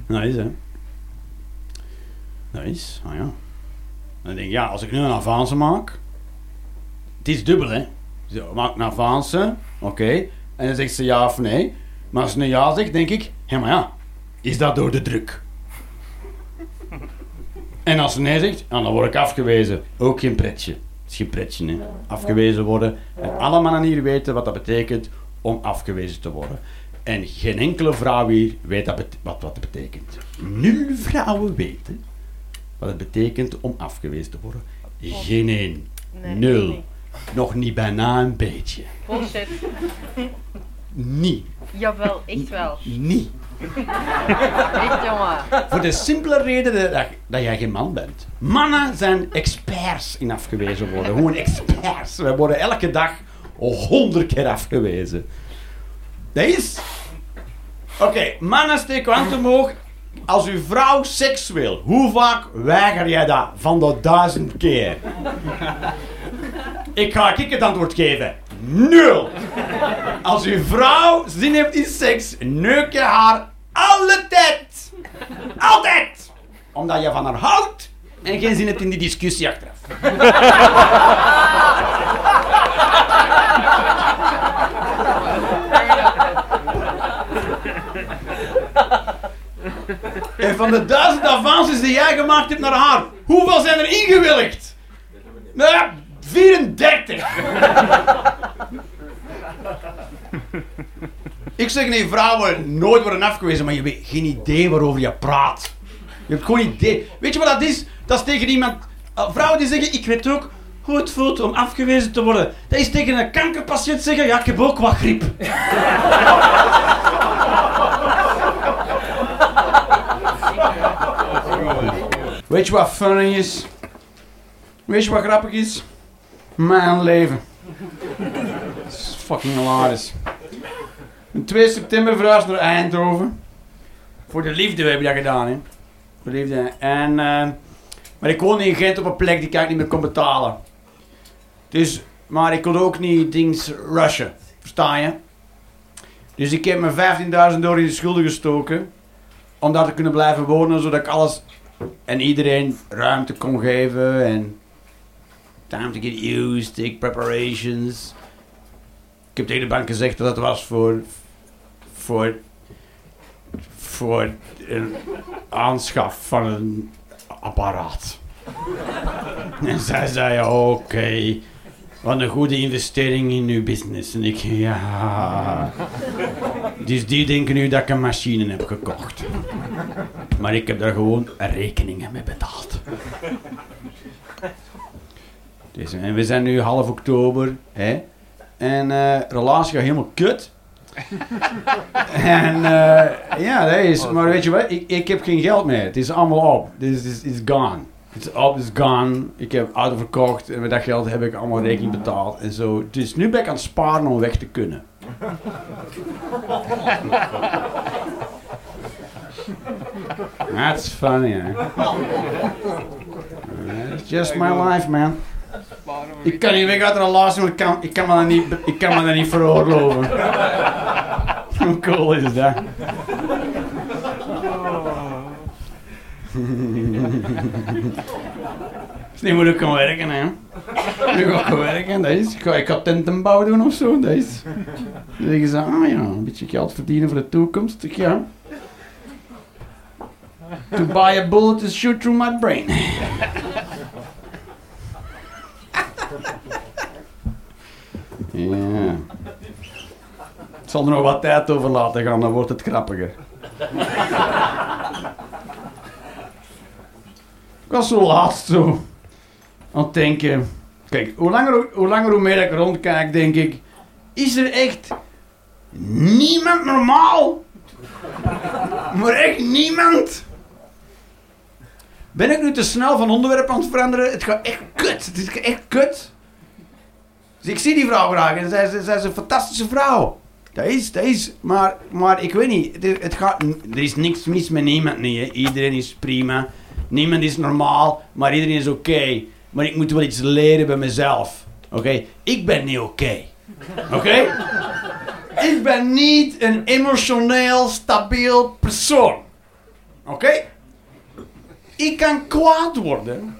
Nice, hè? Nice, ah ja. Dan denk ik, ja, als ik nu een avance maak... Het is dubbel, hè. Zo, maak een avance, oké. En dan zegt ze ja of nee. Maar als ze een ja zegt, denk ik, hé, maar ja, is dat door de druk? (laughs) En als ze nee zegt, dan word ik afgewezen. Ook geen pretje. Het is geen pretje, hè. Afgewezen worden. En alle mannen hier weten wat dat betekent om afgewezen te worden. En geen enkele vrouw hier weet dat wat, wat dat betekent. Nul vrouwen weten wat het betekent om afgewezen te worden. Geen één. Nee, Nul. nee. Nog niet bijna een beetje. Bullshit. Niet. Jawel, echt wel. Niet. Echt jongen. Voor de simpele reden dat, dat jij geen man bent. Mannen zijn experts in afgewezen worden. Gewoon experts. We worden elke dag honderd keer afgewezen. Dat is... Oké, mannen steken hand omhoog. Als uw vrouw seks wil, hoe vaak weiger jij dat? Van de duizend keer. Ik ga ik het antwoord geven. Nul. Als uw vrouw zin heeft in seks, neuk je haar alle tijd. Altijd. Omdat je van haar houdt en geen zin hebt in die discussie achteraf. En van de duizend avances die jij gemaakt hebt naar haar, hoeveel zijn er ingewilligd? Ja, 34. Ik zeg nee, vrouwen nooit worden afgewezen, maar je weet geen idee waarover je praat. Je hebt gewoon idee. Weet je wat dat is? Dat is tegen iemand... uh, vrouwen die zeggen, ik weet ook hoe het voelt om afgewezen te worden. Dat is tegen een kankerpatiënt zeggen, ja, ik heb ook wat griep. Weet je wat funny is? Weet je wat grappig is? Mijn leven. Het is fucking hilarisch. Op 2 september verhuisd naar Eindhoven. Voor de liefde heb je dat gedaan, hè. Voor de liefde. En, eh, maar ik woonde in Gent op een plek die ik niet meer kon betalen. Dus, maar ik kon ook niet dings rushen. Versta je? Dus ik heb me 15.000 euro in de schulden gestoken. Om daar te kunnen blijven wonen, zodat ik alles en iedereen ruimte kon geven. En time to get used, take preparations. Ik heb tegen de bank gezegd dat het was voor, voor, voor een aanschaf van een apparaat. (laughs) En zij zei, oké, wat een goede investering in uw business. En ik, ja. Dus die denken nu dat ik een machine heb gekocht. Maar ik heb daar gewoon rekeningen mee betaald. Dus, en we zijn nu half oktober, hè. En eh relatie gaat helemaal kut. (laughs) en eh, ja, dat is. Maar weet je wat? Ik, ik heb geen geld meer. Het is allemaal op. Dit is is gone. Het is op, het is gone. Ik heb auto verkocht en met dat geld heb ik allemaal rekening betaald en zo. Dus nu ben ik aan het sparen om weg te kunnen. (laughs) That's funny, hè? (laughs) It's just my life, man. Ik kan niet weg uit de relatie, want ik kan, ik kan me dat niet, ik kan me dat niet veroorloven. (laughs) Hoe cool is dat? Dus nu moet ik gaan werken, hè. Nu ga ik werken, dat is. Ik ga, ik ga tentenbouw doen of zo, dat is. Dan zeggen ze, ah ja, een beetje geld verdienen voor de toekomst. Ik, ja. To buy a bullet to shoot through my brain. Ja. Ik zal er nog wat tijd over laten gaan, dan wordt het grappiger. Ik was zo laatst zo aan het denken. Kijk, hoe langer, hoe langer hoe meer ik rondkijk, denk ik... Is er echt niemand normaal? Maar echt niemand? Ben ik nu te snel van onderwerp aan het veranderen? Het gaat echt kut. Het is echt kut. Dus ik zie die vrouw graag en zij, zij, is een fantastische vrouw. Dat is, dat is. Maar, maar ik weet niet. Het, gaat, er is niks mis met niemand. niet. Iedereen is prima. Niemand is normaal. Maar iedereen is oké. Maar ik moet wel iets leren bij mezelf. Oké? Ik ben niet oké. Oké? (laughs) Ik ben niet een emotioneel stabiel persoon. Oké? Ik kan kwaad worden.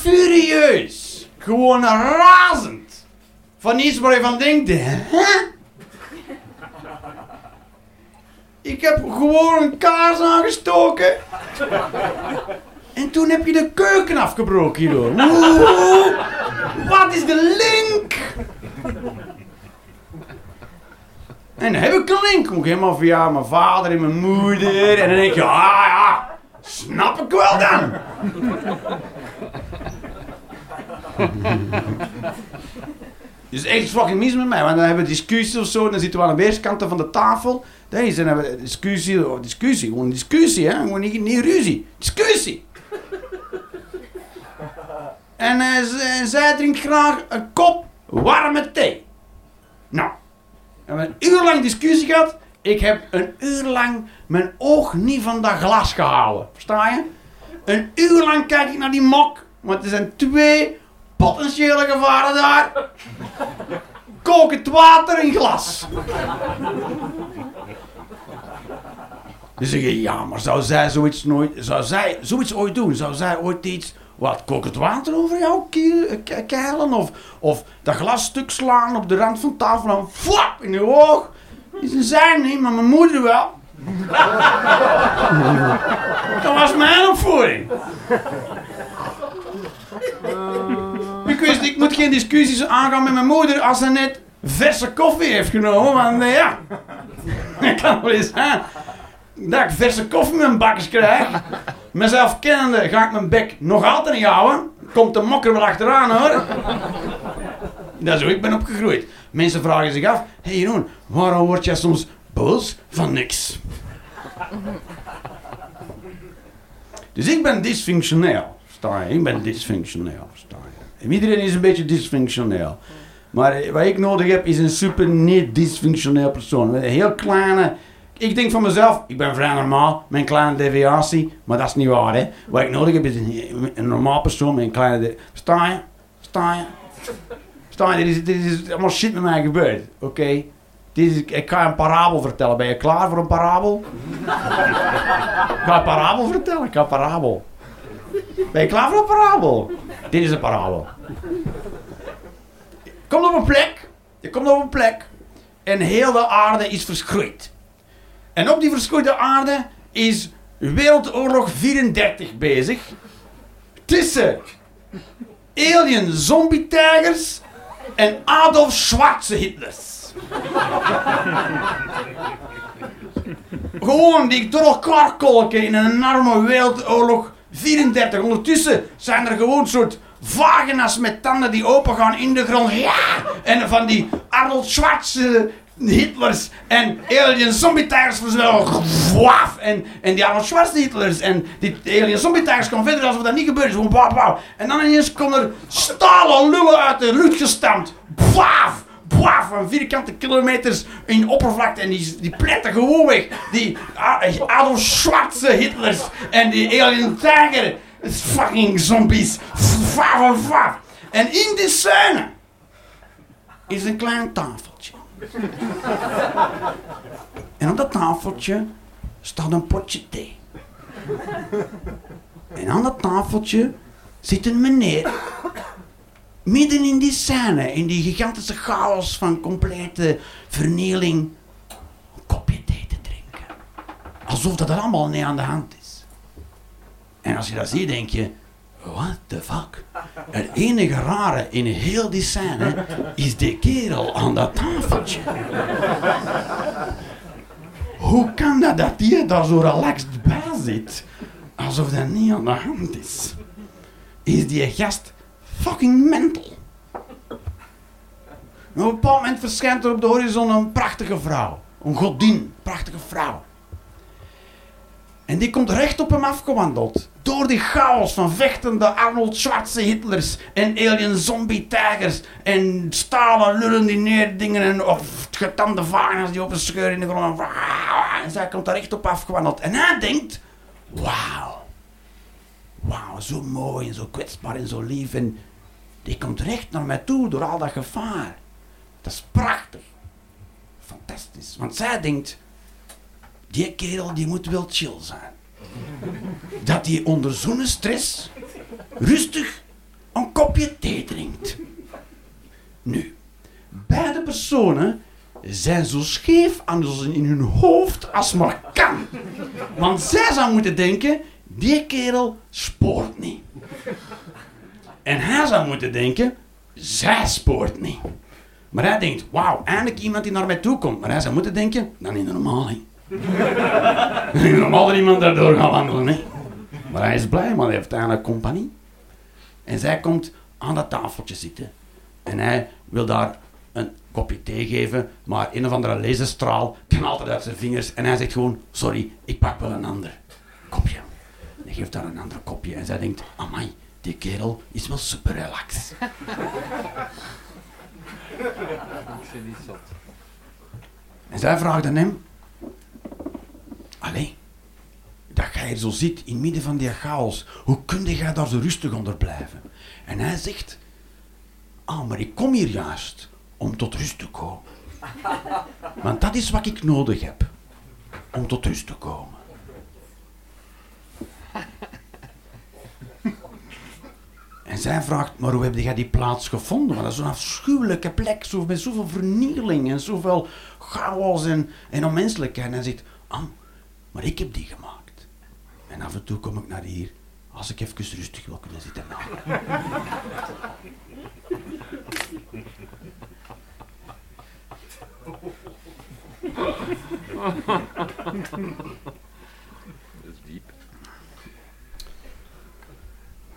Furieus. Gewoon razend. Van iets waar je van denkt, hè? Ik heb gewoon een kaars aangestoken. En toen heb je de keuken afgebroken hierdoor. Oeh, wat is de link? En dan heb ik een link. Ook helemaal via mijn vader en mijn moeder. En dan denk je, ah ja, snap ik wel dan. Dus echt fucking mis met mij, want dan hebben we discussies of zo, dan zitten we aan de weerskanten van de tafel. Dan is- dan hebben we discussie, oh, discussie, gewoon discussie, hè? gewoon niet, niet ruzie, discussie. (laughs) en eh, zij drinkt graag een kop warme thee. Nou, we hebben een uur lang discussie gehad. Ik heb een uur lang mijn oog niet van dat glas gehouden. Versta je? Een uur lang kijk ik naar die mok, want er zijn twee potentiële gevaren daar. Kokend water in glas. Dus je, ja, maar zou zij zoiets nooit, zou zij zoiets ooit doen? Zou zij ooit iets, wat, kokend water over jou eh, ke- keilen? Of, of dat glas stuk slaan op de rand van tafel en flap in je oog? Een zij niet, maar mijn moeder wel. dat was mijn opvoeding. Ik wist, ik moet geen discussies aangaan met mijn moeder als ze net verse koffie heeft genomen. Want eh, ja, (laughs) het kan wel eens zijn dat ik verse koffie in mijn bakjes krijg. Mezelf kennende ga ik mijn bek nog altijd niet houden. Komt de mokker wel achteraan hoor. Dat is hoe ik ben opgegroeid. Mensen vragen zich af, hé hey Jeroen, waarom word jij soms boos van niks? Dus ik ben dysfunctioneel. Sta je? Ik ben dysfunctioneel. Sta je? En iedereen is een beetje dysfunctioneel. Maar eh, wat ik nodig heb is een super niet dysfunctioneel persoon. Met een heel kleine... Ik denk van mezelf, ik ben vrij normaal, een kleine deviatie. Maar dat is niet waar, hè. Wat ik nodig heb is een, een normaal persoon met een kleine... De... Sta je? Sta je? Sta je? Dit is, dit is allemaal shit met mij gebeurd. Oké? Dit is, ik ga een parabel vertellen. Ben je klaar voor een parabel? (laughs) ik ga een parabel vertellen. Ik ga een parabel. Ben je klaar voor een parabel? Dit is een parabel. Je komt op een plek. Je komt op een plek. En heel de aarde is verschroeid. En op die verschroeide aarde is Wereldoorlog 34 bezig. Tussen alien zombie-tijgers en Adolf Schwarze Hitlers. Gewoon die door elkaar kolken in een enorme wereldoorlog 34. Ondertussen zijn er gewoon soort vagina's met tanden die open gaan in de grond. Ja! En van die Arnold Schwarze Hitlers en alien zombie tigers! En, en die Arnold Hitlers en die alien zombie tigers komen verder alsof dat niet gebeurd is. En dan ineens komen er stalen lullen uit de lucht gestampt. Waf! Waf! Van vierkante kilometers in oppervlakte. En die, die pletten gewoon weg. Die A- Adolf Schwarze Hitlers en die alien tiger fucking zombies. Waf, waf. En in die scène is een klein tafeltje. En op dat tafeltje staat een potje thee. En aan dat tafeltje zit een meneer. Midden in die scène, in die gigantische chaos van complete vernieling, een kopje thee te drinken. Alsof dat er allemaal niet aan de hand is. En als je dat ziet, denk je, what the fuck? Het enige rare in heel die scène is die kerel aan dat tafeltje. Hoe kan dat dat die daar zo relaxed bij zit? Alsof dat niet aan de hand is. Is die gast fucking mental? En op een bepaald moment verschijnt er op de horizon een prachtige vrouw. Een godin, prachtige vrouw. En die komt recht op hem afgewandeld. Door die chaos van vechtende Arnold Schwarze Hitlers en alien zombie tijgers en stalen lullen die neerdingen en of getande vagina's die op een scheur in de grond. En zij komt er recht op afgewandeld. En hij denkt, wauw. Wauw, zo mooi en zo kwetsbaar en zo lief. En die komt recht naar mij toe door al dat gevaar. Dat is prachtig. Fantastisch. Want zij denkt, die kerel die moet wel chill zijn. Dat hij onder zo'n stress rustig een kopje thee drinkt. Nu, beide personen zijn zo scheef aan in hun hoofd als maar kan. Want zij zou moeten denken, die kerel spoort niet. En hij zou moeten denken, zij spoort niet. Maar hij denkt, wauw, eindelijk iemand die naar mij toe komt. Maar hij zou moeten denken, dat is niet normaal, hè. (laughs) Normaal dat iemand daardoor gaat wandelen, hè. Maar hij is blij, want hij heeft eigenlijk compagnie. En zij komt aan dat tafeltje zitten. En hij wil daar een kopje thee geven, maar een of andere laserstraal knalt uit zijn vingers. En hij zegt gewoon, sorry, ik pak wel een ander kopje. Hij geeft haar een ander kopje. En zij denkt, amai, die kerel is wel super relaxed. En zij vraagt aan hem, allee, dat jij hier zo zit in het midden van die chaos, hoe kun jij daar zo rustig onder blijven? En hij zegt, ah, maar ik kom hier juist om tot rust te komen. Want dat is wat ik nodig heb, om tot rust te komen. Zij vraagt, maar hoe heb jij die plaats gevonden? Want dat is zo'n afschuwelijke plek, zo, met zoveel vernieling en zoveel chaos en, en onmenselijkheid. En hij zegt, ah, maar ik heb die gemaakt. En af en toe kom ik naar hier, als ik even rustig wil kunnen zitten nadenken. (laughs) Dat is diep.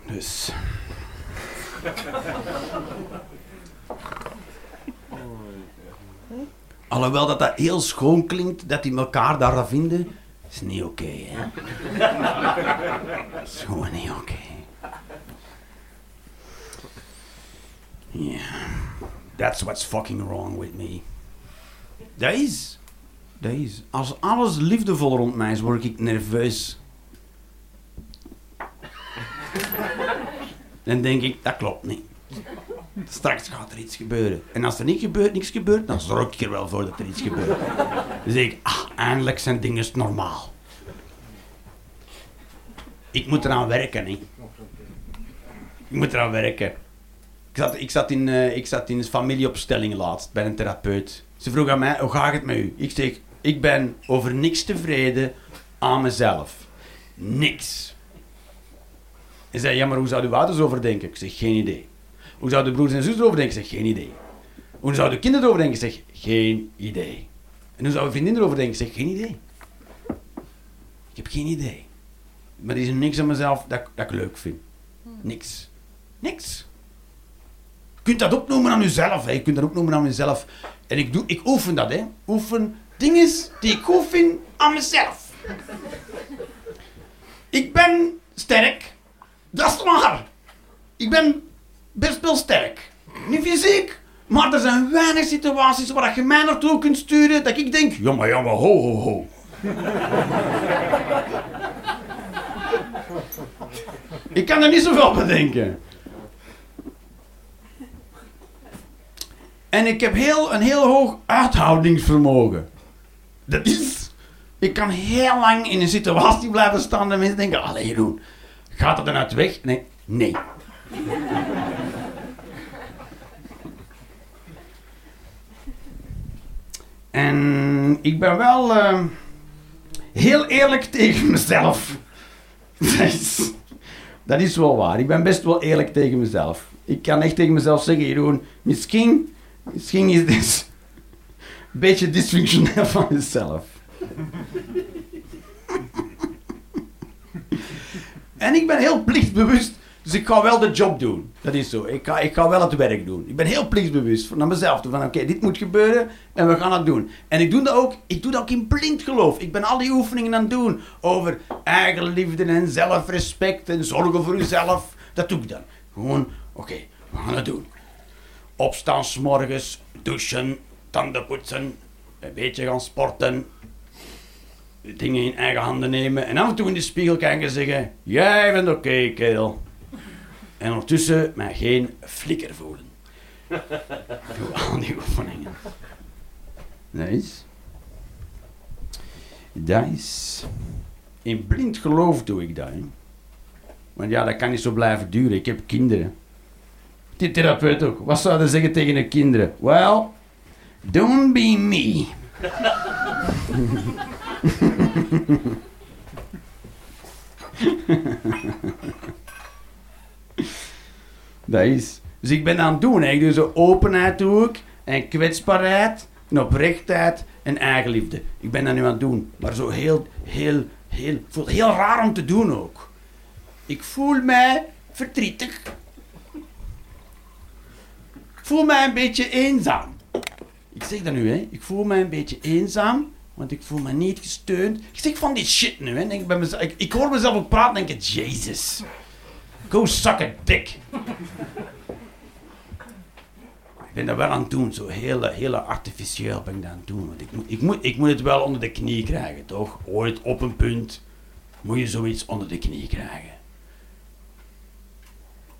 Dus. Alhoewel dat, dat heel schoon klinkt, dat die elkaar daar vinden, is niet oké, hè. is gewoon niet oké. Ja. That's what's fucking wrong with me. Dat is. Dat is. Als alles liefdevol rond mij is, word ik nerveus. Dan denk ik, dat klopt niet. Straks gaat er iets gebeuren. En als er niet gebeurt, niks gebeurt, dan zorg ik er wel voor dat er iets gebeurt. Dan zeg ik, ah, eindelijk zijn dingen normaal. Ik moet eraan werken, hè. Ik moet eraan werken. Ik zat, ik zat, in, eh, ik zat in familieopstelling laatst bij een therapeut. Ze vroeg aan mij, hoe gaat het met u? Ik zeg, ik ben over niks tevreden aan mezelf. Niks. Hij zei, ja, maar hoe zou de ouders over denken? Ik zeg, geen idee. Hoe zouden de broers en zussen erover denken? Ik zeg, geen idee. Hoe zouden de kinderen erover denken? Ik zeg, geen idee. En hoe zouden vriendinnen erover denken? Ik zeg, geen idee. Ik heb geen idee. Maar er is niks aan mezelf dat, ik- dat ik leuk vind. Niks. Niks. Je kunt dat opnoemen aan jezelf. Hè. Je kunt dat opnoemen aan jezelf. En ik, doe, ik oefen dat. Hè. Oefen dingen die ik goed vind aan mezelf. Ik ben sterk. Dat is waar. Ik ben best wel sterk. Niet fysiek. Maar er zijn weinig situaties waar je mij naartoe kunt sturen dat ik denk, ja maar ja ho ho ho. (laughs) ik kan er niet zoveel bedenken. En ik heb heel, een heel hoog uithoudingsvermogen. Dat is... Ik kan heel lang in een situatie blijven staan en mensen denken, allee Jeroen, gaat het eruit weg? Nee, nee. En ik ben wel eh, heel eerlijk tegen mezelf. Dat is, dat is wel waar. Ik ben best wel eerlijk tegen mezelf. Ik kan echt tegen mezelf zeggen, Jeroen, misschien, misschien is dit een beetje dysfunctioneel van jezelf. En ik ben heel plichtbewust, dus ik ga wel de job doen. Dat is zo. Ik ga, ik ga wel het werk doen. Ik ben heel plichtbewust naar mezelf toe. Van oké, dit moet gebeuren en we gaan het doen. En ik doe dat ook, ik doe dat ook in blind geloof. Ik ben al die oefeningen aan het doen over eigenliefde en zelfrespect en zorgen voor jezelf. Dat doe ik dan. Gewoon, oké, we gaan het doen. Opstaan 's morgens, douchen, tanden poetsen, een beetje gaan sporten, dingen in eigen handen nemen en af en toe in de spiegel kijken en zeggen: Jij bent oké, kerel. En ondertussen mij geen flikker voelen. (laughs) Doe al die oefeningen. Dat is. Dat is. In blind geloof doe ik dat. Want ja, dat kan niet zo blijven duren. Ik heb kinderen. Die therapeut ook. Wat zouden ze zeggen tegen de kinderen? Well, don't be me. (laughs) (laughs) Dat is. Dus ik ben aan het doen. Ik doe zo openheid doe. En kwetsbaarheid. En oprechtheid. En eigenliefde. Ik ben dat nu aan het doen. Maar zo heel, heel, heel... Ik voel het heel raar om te doen ook. Ik voel mij verdrietig. Ik voel mij een beetje eenzaam. Ik zeg dat nu, hè. Ik voel mij een beetje eenzaam. Want ik voel me niet gesteund. Ik zeg van die shit nu, hè. Ik, mezelf, ik, hoor mezelf ook praten en denk ik, Jezus. Go suck a dick. Ik ben dat wel aan het doen, zo heel, heel artificieel ben ik dat aan het doen. Want ik moet, ik, moet, ik moet het wel onder de knie krijgen, toch? Ooit op een punt moet je zoiets onder de knie krijgen.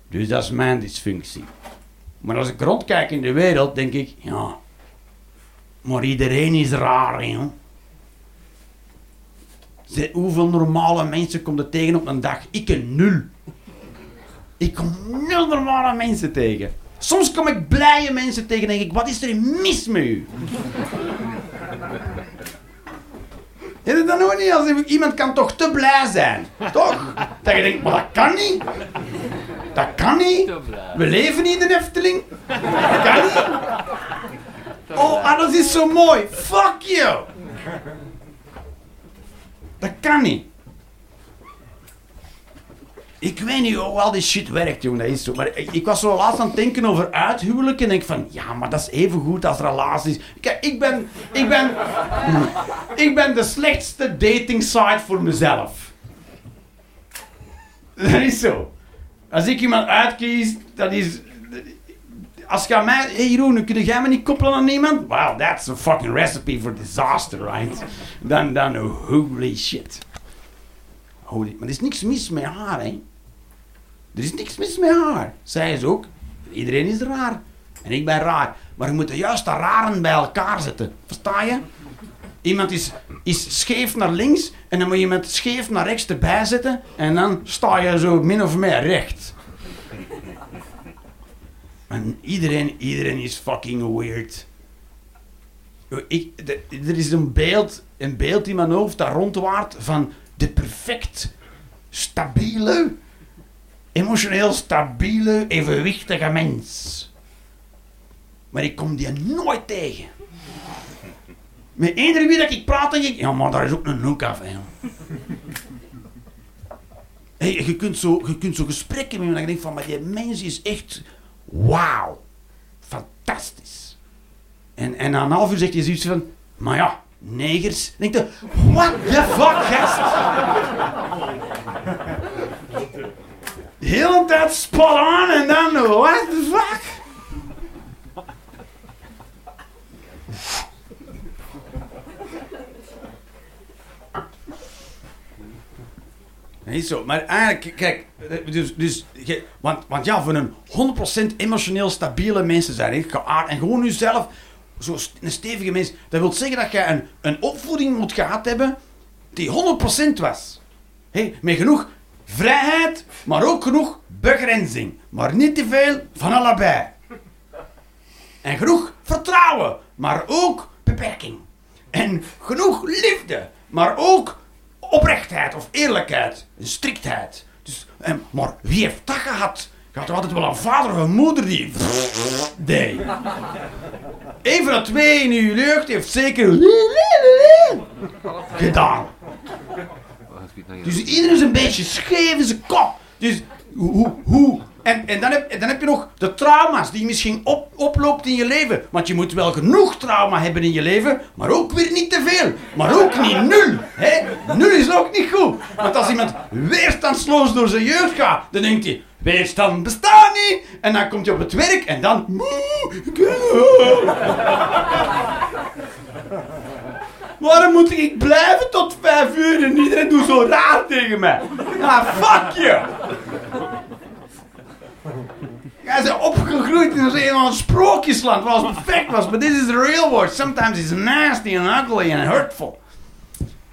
Dus dat is mijn dysfunctie. Maar als ik rondkijk in de wereld, denk ik, ja, maar iedereen is raar, hè. Zeg, hoeveel normale mensen komt er tegen op een dag? Ik een nul. Ik kom nul normale mensen tegen. Soms kom ik blije mensen tegen en denk ik, wat is er mis met u? Het dan nog niet? Als iemand kan toch te blij zijn, toch? Dat je denkt, maar dat kan niet. Dat kan niet. We leven niet in de Efteling. Dat kan niet. Oh, alles is zo mooi. Fuck you. Dat kan niet. Ik weet niet hoe al die shit werkt, jongen. Dat is zo. Maar ik, was zo laatst aan het denken over uithuwelijk en denk van, ja, maar dat is even goed als relaties. Kijk, ik ben, ik ben, ik ben de slechtste dating site voor mezelf. Dat is zo. Als ik iemand uitkies, dat is, als je aan mij... Hey Jeroen, kun jij me niet koppelen aan iemand? Well, that's a fucking recipe for disaster, right? Dan, dan, holy shit. Holy, maar er is niks mis met haar, hè. Er is niks mis met haar. Zij is ook. Iedereen is raar. En ik ben raar. Maar je moet de juiste raren bij elkaar zetten. Versta je? Iemand is, is scheef naar links en dan moet je iemand scheef naar rechts erbij zetten en dan sta je zo min of meer recht. En iedereen, iedereen is fucking weird. Ik, de- er is een beeld, een beeld in mijn hoofd dat rondwaart van de perfect stabiele, emotioneel stabiele, evenwichtige mens. Maar ik kom die nooit tegen. Met eender wie dat ik praat, denk ik, ja, maar daar is ook een hoek af. Hey, je, kunt zo, je kunt zo gesprekken met me, dat je denkt van, maar die mens is echt, wauw, fantastisch. En, en na een half uur zegt hij zoiets van, maar ja, negers. Dan denk je, what the fuck, gast? De hele tijd spot on en dan, what the fuck? Niet zo, maar eigenlijk, kijk, dus, dus, je- want, want ja, voor een 100% emotioneel stabiele mensen zijn, hè, geaard, en gewoon jezelf, zo st- een stevige mens, dat wil zeggen dat je een, een opvoeding moet gehad hebben die 100% was. Hé, met genoeg vrijheid, maar ook genoeg begrenzing. Maar niet te veel van allebei. En genoeg vertrouwen, maar ook beperking. En genoeg liefde, maar ook oprechtheid of eerlijkheid striktheid. Dus, en, maar wie heeft dat gehad? Je had altijd wel een vader of een moeder die deed. Eén van de twee in uw jeugd heeft zeker gedaan. Dus iedereen is een beetje scheef in zijn kop. Dus hoe, hoe. En, en dan, heb, dan heb je nog de trauma's die je misschien op, oploopt in je leven. Want je moet wel genoeg trauma hebben in je leven, maar ook weer niet te veel. Maar ook niet nul. Hè? Nul is ook niet goed. Want als iemand weerstandsloos door zijn jeugd gaat, dan denkt hij, weerstand bestaat niet. En dan komt hij op het werk en dan... Waarom moet ik blijven tot vijf uur en iedereen doet zo raar tegen mij? Ah, fuck je! Jij bent opgegroeid in een sprookjesland waar alles perfect was, but this is the real world. Sometimes it's nasty and ugly and hurtful.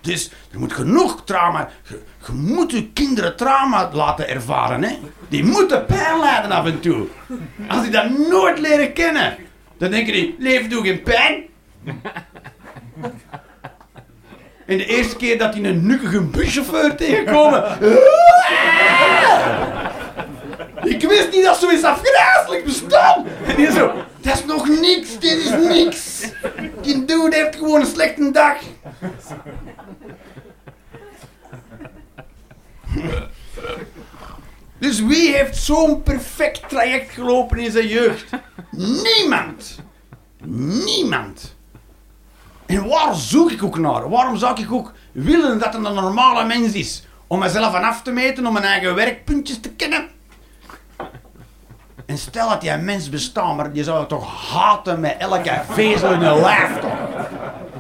Dus er moet genoeg trauma. Je, moet je kinderen trauma laten ervaren, hè? Die moeten pijn lijden af en toe. Als die dat nooit leren kennen, dan denken die: leven doe geen pijn. En de eerste keer dat die een nukkige buschauffeur tegenkomen. (laughs) Ik wist niet dat zoiets afgrijzelijk bestond. En die zo, dat is nog niks, dit is niks. Die dude heeft gewoon een slechte dag. Dus wie heeft zo'n perfect traject gelopen in zijn jeugd? Niemand. Niemand. En waar zoek ik ook naar? Waarom zou ik ook willen dat het een normale mens is? Om mezelf aan af te meten, om mijn eigen werkpuntjes te kennen? En stel dat een mens bestaat, maar je zou het toch haten met elke vezel in je lijf toch?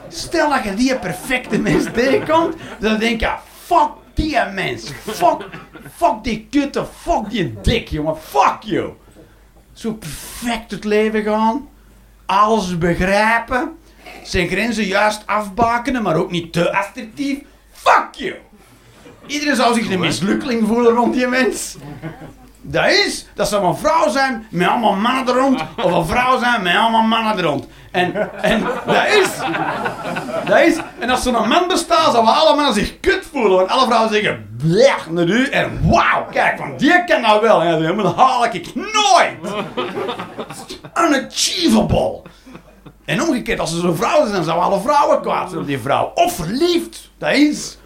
Stel dat je die perfecte mens tegenkomt, dan denk je, fuck die mens. Fuck, fuck die kutte, fuck die dik, jongen. Fuck you. Zo perfect het leven gaan. Alles begrijpen. Zijn grenzen juist afbakenen, maar ook niet te assertief. Fuck you. Iedereen zou zich een mislukkeling voelen rond die mens. Dat is, dat zou een vrouw zijn met allemaal mannen er rond, of een vrouw zijn met allemaal mannen er rond. En, en dat is, dat is, en als zo'n man bestaat, zouden alle mannen zich kut voelen, want alle vrouwen zeggen, blech naar u, en wauw, kijk, van die kan nou wel, en dat haal ik nooit. Unachievable. En omgekeerd, als er zo'n vrouw dan zouden alle vrouwen kwaad zijn op die vrouw. Of verliefd, dat is.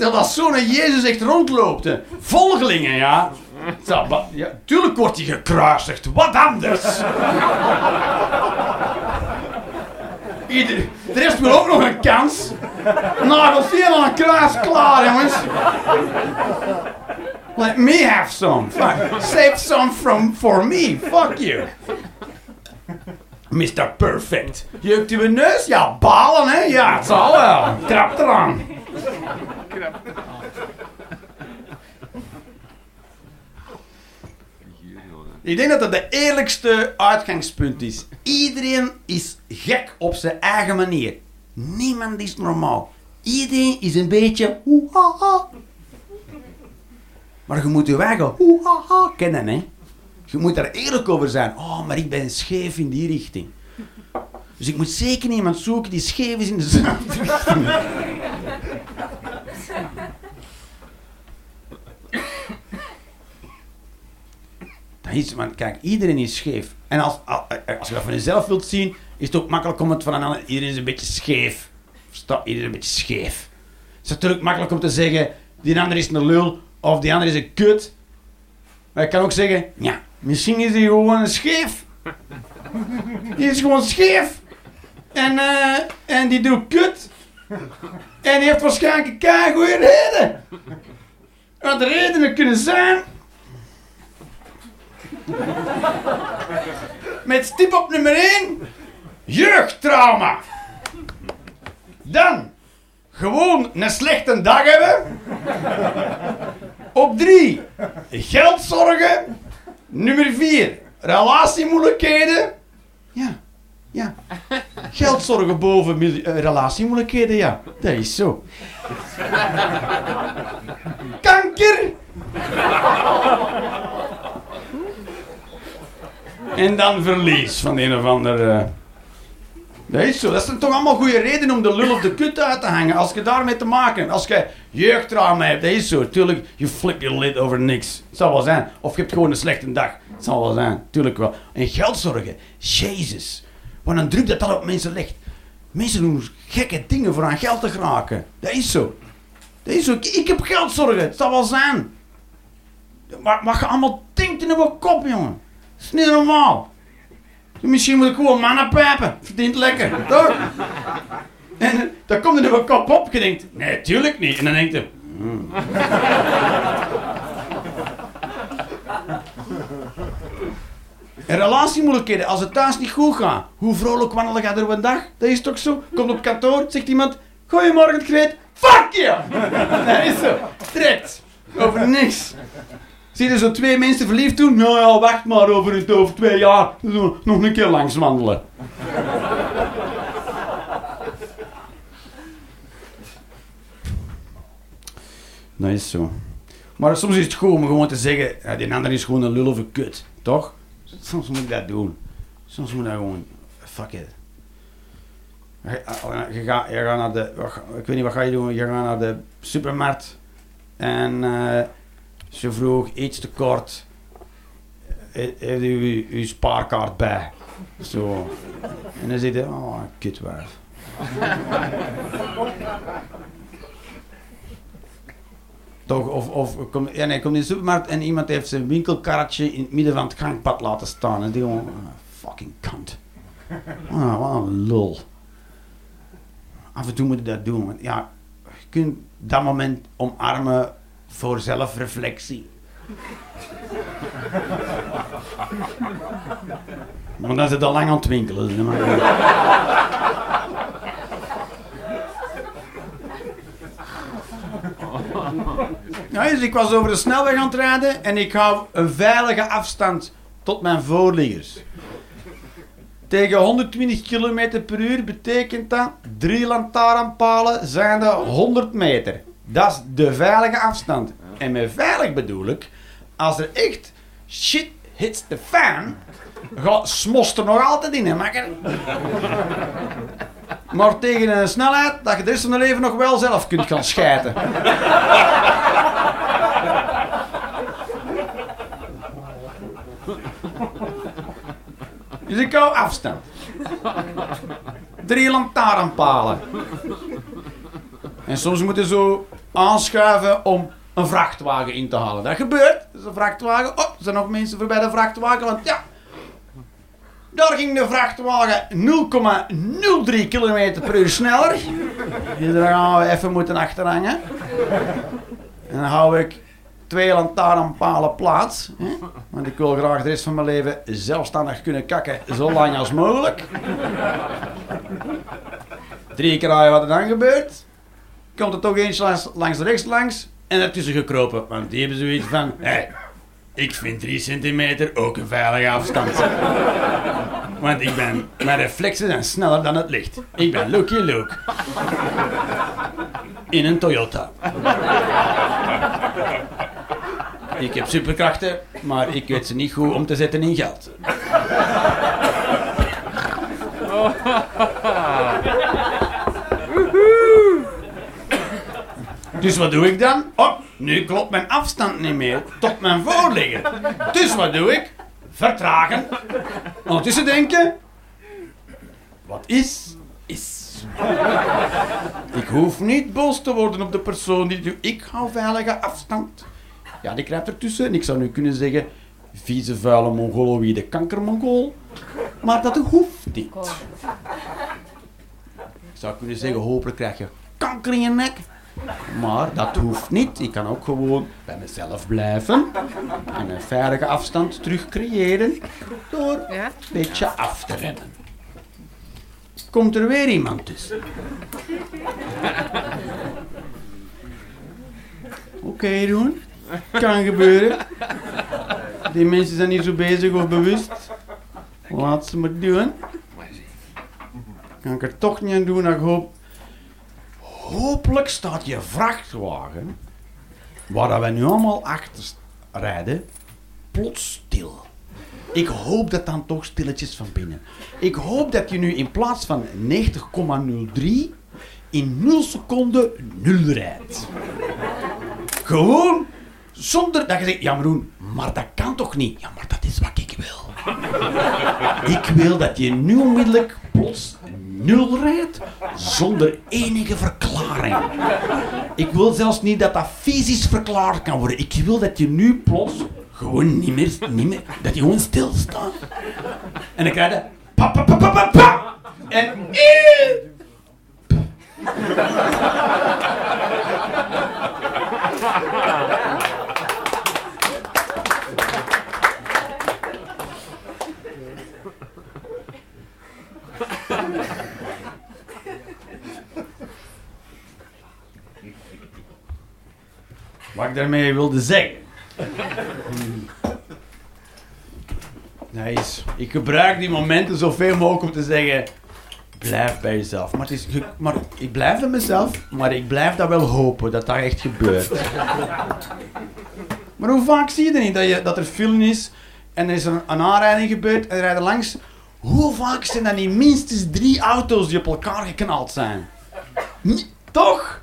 Stel dat zo'n Jezus echt rondloopt. Volgelingen, ja. Ja. Tuurlijk wordt hij gekruisigd. Wat anders? Ieder, de rest wil ook nog een kans. Nagels hier aan een kruis klaar, jongens. Let me have some. Save some from for me. Fuck you. Mr. Perfect. Jeukt uw neus? Ja, balen hè? Ja, het zal wel. Trap eraan. Hier, jongen. Ik denk dat dat de eerlijkste uitgangspunt is. Iedereen is gek op zijn eigen manier. Niemand is normaal. Iedereen is een beetje hoehaha. Maar je moet je eigen hoehaha kennen, hè. Je moet daar eerlijk over zijn. Oh, maar ik ben scheef in die richting. Dus ik moet zeker iemand zoeken die scheef is in dezelfde (laughs) richting. Is, man, kijk, iedereen is scheef. En als, als je dat van jezelf wilt zien, is het ook makkelijk om het van een ander... Iedereen is een beetje scheef. Versta? Iedereen is een beetje scheef. Het is natuurlijk makkelijk om te zeggen, die ander is een lul, of die ander is een kut. Maar je kan ook zeggen, ja, misschien is hij gewoon een scheef. Die is gewoon scheef. En, eh, en die doet kut. En die heeft waarschijnlijk een keigoeie reden. Wat de redenen kunnen zijn met stip op nummer 1. Jeugdtrauma. Dan gewoon een slechte dag hebben. Op 3. Geldzorgen. Nummer 4. Relatiemoeilijkheden. Ja, ja. Geldzorgen boven eh, relatiemoeilijkheden, ja. Dat is zo. Kanker. En dan verlies van een of ander. eh. Dat is zo. Dat zijn toch allemaal goede redenen om de lul of de kut uit te hangen. Als je daarmee te maken hebt. Als je jeugdtrauma hebt. Dat is zo. Tuurlijk, je flip je lid over niks. Het zal wel zijn. Of je hebt gewoon een slechte dag. Het zal wel zijn. Tuurlijk wel. En geldzorgen. Jezus. Wat een druk dat dat op mensen legt. Mensen doen gekke dingen voor aan geld te geraken. Dat is zo. Dat is zo. Ik, heb geldzorgen. Het zal wel zijn. Maar wat je allemaal denkt in mijn kop, jongen. Dat is niet normaal. Misschien moet ik gewoon mannen pijpen. Verdient lekker, toch? En eh, dan komt er in mijn kop op. Je denkt, nee, tuurlijk niet. En dan denkt je, hmm. En relatiemoeilijkheden, als het thuis niet goed gaat, hoe vrolijk wandelen gaat er een dag? Dat is toch zo? Komt op kantoor, zegt iemand, goeiemorgen Greet, fuck you! (laughs) Dat is zo, direct, over niks. Zie je zo twee mensen verliefd doen? Nou ja, wacht maar over, het, over twee jaar. Nog een keer langs wandelen. Dat (laughs) is zo. Maar soms is het goed om gewoon te zeggen, ja, die ander is gewoon een lul of een kut. Toch? Soms moet ik dat doen. Soms moet ik dat gewoon, fuck it. Je, je, gaat, je gaat naar de, ik weet niet wat ga je doen, je gaat naar de supermarkt en eh, ze vroeg iets te kort, he- heeft u uw spaarkaart bij? Zo. En dan zit hij, oh, kutwijf. Toch, of, of kom, ja, nee, komt in de supermarkt en iemand heeft zijn winkelkarretje in het midden van het gangpad laten staan. En die gewoon, ah, fucking kant. Ah, wat een lul. Af en toe moet je dat doen. Want ja, je kunt dat moment omarmen voor zelfreflectie. Maar dan is het lang aan het winkelen. Ja, dus ik was over de snelweg aan het rijden en ik hou een veilige afstand tot mijn voorliggers. Tegen 120 km per uur betekent dat drie lantaarnpalen zijn de 100 meter. Dat is de veilige afstand. En met veilig bedoel ik, als er echt shit hits the fan, smost er nog altijd in, hè, makker? Maar tegen een snelheid dat je de rest van je leven nog wel zelf kunt gaan schijten. Dus ik hou afstand. Drie lantaarnpalen. En soms moet je zo aanschuiven om een vrachtwagen in te halen. Dat gebeurt. Een vrachtwagen. Oh, er zijn nog mensen voorbij de vrachtwagen. Want ja, daar ging de vrachtwagen 0,03 km per uur sneller. Dus daar gaan we even moeten achterhangen. En dan hou ik twee lantaarnpalen plaats. Want ik wil graag de rest van mijn leven zelfstandig kunnen kakken, zo lang als mogelijk. Drie keer wat er dan gebeurt. Komt er toch eentje langs, langs rechts langs en ertussen gekropen. Want die hebben zoiets van, (laughs) hé, ik vind 3 centimeter ook een veilige afstand. (laughs) Want ik ben, mijn reflexen zijn sneller dan het licht. Ik ben Lucky Luke. In een Toyota. Ik heb superkrachten, maar ik weet ze niet goed om te zetten in geld. (laughs) Dus wat doe ik dan? Oh, nu klopt mijn afstand niet meer tot mijn voorliggen. Dus wat doe ik? Vertragen. Ondertussen denken. Wat is, is. Ik hoef niet boos te worden op de persoon die doet. Ik hou veilige afstand. Ja, die krijgt ertussen. En ik zou nu kunnen zeggen... Vieze vuile mongoloïde kankermongool. Maar dat hoeft niet. Ik zou kunnen zeggen, hopelijk krijg je kanker in je nek. Maar dat hoeft niet. Ik kan ook gewoon bij mezelf blijven en een veilige afstand terug creëren door een beetje af te rennen. Komt er weer iemand tussen? (laughs) Oké, doen. Kan gebeuren. Die mensen zijn niet zo bezig of bewust. Laat ze maar doen. Kan ik er toch niet aan doen. Ik hoop Hopelijk staat je vrachtwagen, waar wij nu allemaal achter rijden, plots stil. Ik hoop dat dan toch stilletjes van binnen. Ik hoop dat je nu in plaats van 90,03 in 0 seconden 0 rijdt. Gewoon zonder dat je zegt, ja Maroen, maar dat kan toch niet? Ja, maar dat is wat ik wil. Ik wil dat je nu onmiddellijk plots nul rijdt zonder enige verklaring. Ik wil zelfs niet dat dat fysisch verklaard kan worden. Ik wil dat je nu plots gewoon niet meer, niet meer dat je gewoon stilstaat. En dan krijg je pa. En eh. Wat ik daarmee wilde zeggen. Nice. Ik gebruik die momenten zoveel mogelijk om te zeggen. Blijf bij jezelf. Maar, is, maar ik blijf bij mezelf, maar ik blijf dat wel hopen dat dat echt gebeurt. Maar hoe vaak zie je er niet dat, je, dat er film is en er is een, aanrijding gebeurd en er rijden langs. Hoe vaak zijn er niet minstens drie auto's die op elkaar geknald zijn? Toch?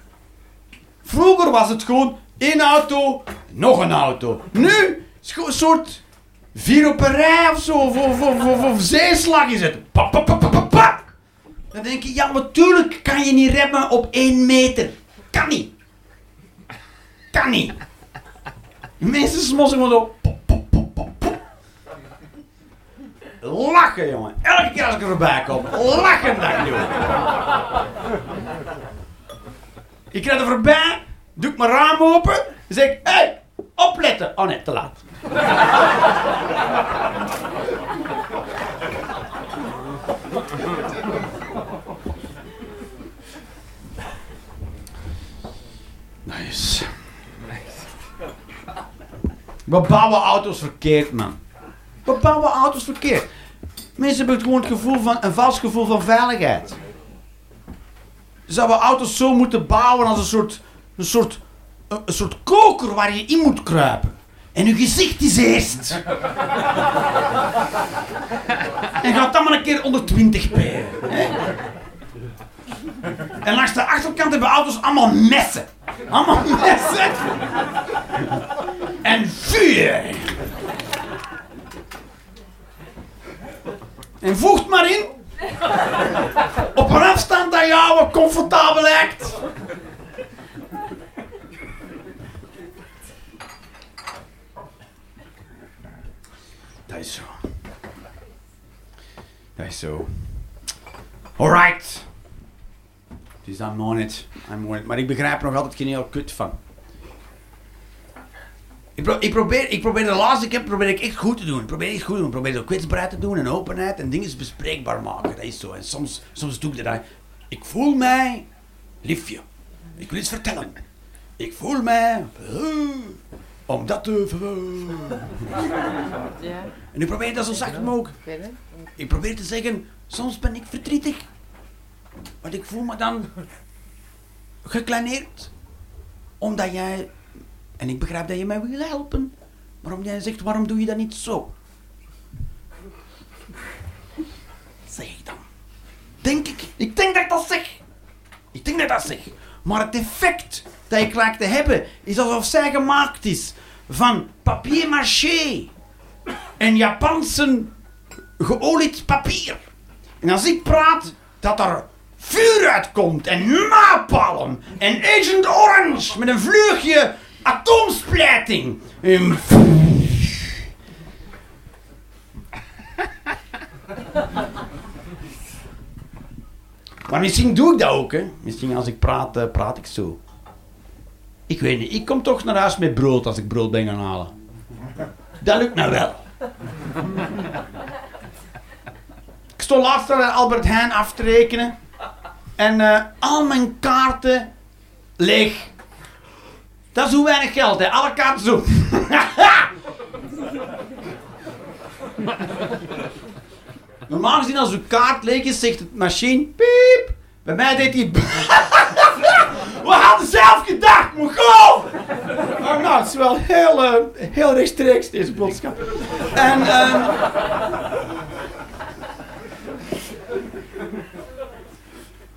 Vroeger was het gewoon één auto, nog een auto. Nu een soort vier op een rij of zo, of, of, of, of, zeeslag is het. Pa, pa, pa, pa, pa, pa. Dan denk je, ja, natuurlijk kan je niet remmen op één meter. Kan niet. Kan niet. Mensen smossen gewoon zo. Lachen, jongen. Elke keer als ik er voorbij kom, lachen dat ik. Ik rijd er voorbij, doe ik mijn raam open, dan zeg hé, hey, opletten. Oh nee, te laat. Nice. We bouwen auto's verkeerd, man. We bouwen auto's verkeerd. Mensen hebben gewoon het gevoel van, een vals gevoel van veiligheid. Zouden we auto's zo moeten bouwen als een soort, een soort, een, soort koker waar je in moet kruipen. En je gezicht is eerst. (laughs) en gaat dan maar een keer onder 20 p. En langs de achterkant hebben auto's allemaal messen. Allemaal messen. En vuur. En voegt maar in. Op een afstand dat jou comfortabel lijkt. Is zo. Dat is zo. Alright. Dus I'm on it. I'm on it. Maar ik begrijp er nog altijd geen heel kut van. Ik, ik, probeer, ik probeer de laatste keer probeer ik echt goed te doen. Ik probeer echt goed te doen. Ik probeer zo kwetsbaarheid te doen en openheid en dingen bespreekbaar maken. Dat is zo. En soms, soms doe ik dat. Ik voel mij liefje. Ik wil iets vertellen. Ik voel mij om dat te Ja, En ik probeer dat zo zacht mogelijk. Ik probeer te zeggen, soms ben ik verdrietig. Want ik voel me dan gekleineerd. Omdat jij, en ik begrijp dat je mij wil helpen. Maar omdat jij zegt, waarom doe je dat niet zo? Zeg ik dan. Denk ik. Ik denk dat ik dat zeg. Ik denk dat ik dat zeg. Maar het effect dat ik lijkt te hebben, is alsof zij gemaakt is van papier maché en Japanse geolied papier. En als ik praat, dat er vuur uitkomt en napalm en Agent Orange met een vleugje atoomsplijting. En (laughs) Maar misschien doe ik dat ook, hè. Misschien als ik praat, eh, praat ik zo. Ik weet niet, ik kom toch naar huis met brood als ik brood ben gaan halen. Dat lukt me wel. Ik stond laatst naar Albert Heijn af te rekenen. En eh, al mijn kaarten leeg. Dat is hoe weinig geld, hè. Alle kaarten zo. (laughs) Normaal gezien als uw kaart leeg is, zegt het machine piep. Bij mij deed hij... (laughs) (laughs) We hadden zelf gedacht, Mongool! Oh, nou, het is wel heel, eh, heel rechtstreeks, deze boodschap. En, ehm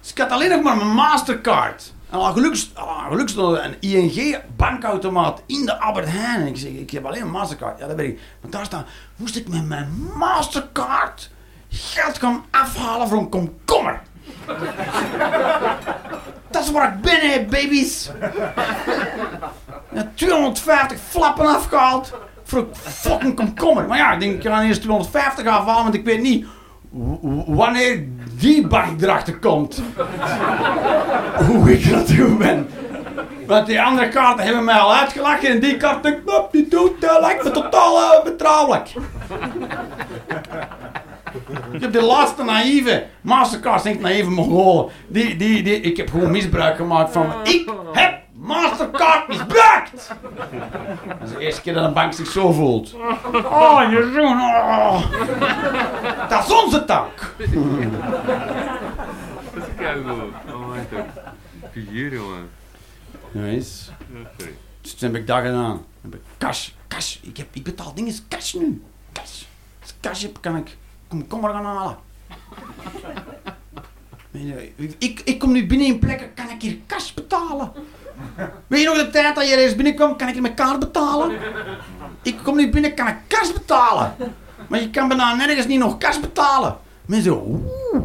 Dus ik had alleen nog maar mijn Mastercard. En al gelukkig, al gelukkig een ING-bankautomaat in de Albert Heijn. En ik zeg, ik heb alleen een Mastercard. Ja, dat weet ik. Maar daar staan, moest ik met mijn Mastercard geld gaan afhalen voor een komkommer. Dat is waar ik ben, hè, baby's. Ja, 250 flappen afgehaald voor een fucking komkommer. Maar ja, ik denk, ik ga eerst 250 afhalen, want ik weet niet wanneer die bank erachter komt. Hoe ik dat doen ben. Want die andere kaarten hebben mij al uitgelachen en die kaart denkt, "Nop, die doet, uh, lijkt me totaal eh, betrouwelijk. Ik heb de laatste naïeve Mastercard, denk ik naïeve Mongolen. Die, die, die, ik heb gewoon misbruik gemaakt van. Ik heb Mastercard misbruikt! Dat is de eerste keer dat een bank zich zo voelt. Oh, Jeroen, oh. Dat is onze tank. Dat is keigoed. Oh mijn god. Figuur, jongen. Ja, sorry. Dus toen heb ik dat gedaan. Dan heb ik cash, cash. Ik, heb, ik betaal dingen cash nu. Cash. Als ik cash heb, kan ik komkommer gaan halen. (laughs) Weet je, Ik, ik kom nu binnen in plekken, kan ik hier cash betalen? Weet je nog de tijd dat je ergens binnenkwam, kan ik hier met kaart betalen? Ik kom nu binnen, kan ik cash betalen? Maar je kan bijna nergens niet nog cash betalen. Mensen oeh,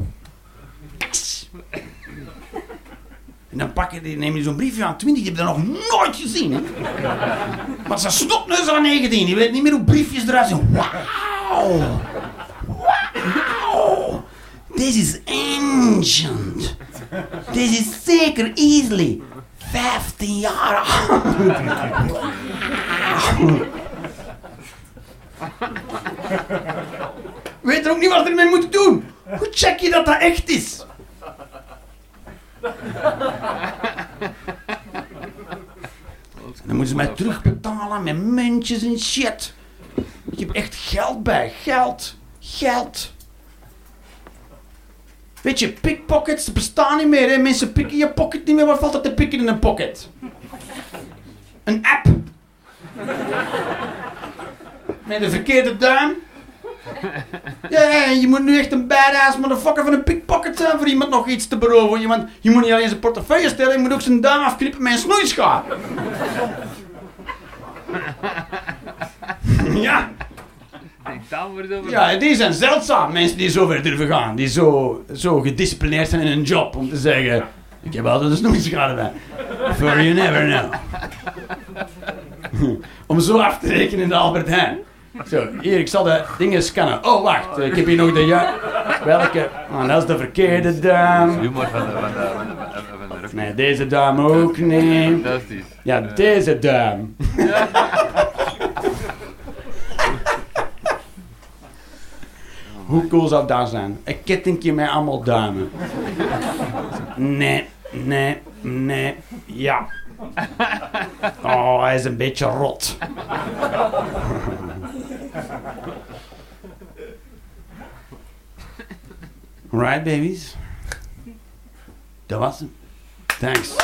cash. En dan pak je, neem je zo'n briefje aan 20, die heb je dat nog nooit gezien. Maar ze snotneus aan 19, die weet niet meer hoe briefjes eruit zien. Wauw! This is ancient. This is zeker easily 15 jaar oud. Weet er ook niet wat ermee moet doen. Hoe check je dat dat echt is? Dan moeten ze mij terugbetalen met muntjes en shit. Ik heb echt geld bij. Geld. Geld. Weet je, pickpockets bestaan niet meer. Hè? Mensen pikken je pocket niet meer. Wat valt er te pikken in een pocket? Een app. Met een verkeerde duim. Ja, je moet nu echt een badass motherfucker van een pickpocket zijn voor iemand nog iets te beroven. Want je moet niet alleen zijn portefeuille stellen, je moet ook zijn duim afknippen met een snoeischaar. (laughs) ja, Ja, die zijn zeldzaam, mensen die zo ver durven gaan. Die zo, zo gedisciplineerd zijn in hun job om te zeggen... Ik heb altijd een snoeischaar erbij. For you never know. (laughs) om zo af te rekenen in de Albert Heijn. Zo, hier, ik zal de dingen scannen. Oh, wacht, ik heb hier nog de ju... Welke? Oh, dat is de verkeerde duim. Humor van de, van de, van de, van de rug. Nee, deze duim ook niet. Fantastisch. Ja, deze duim. Hoe cool zou dat zijn? Een kettingje met allemaal duimen. Nee, nee, nee, ja. Oh, hij is een beetje rot. Right, babies? Dat was hem. Thanks.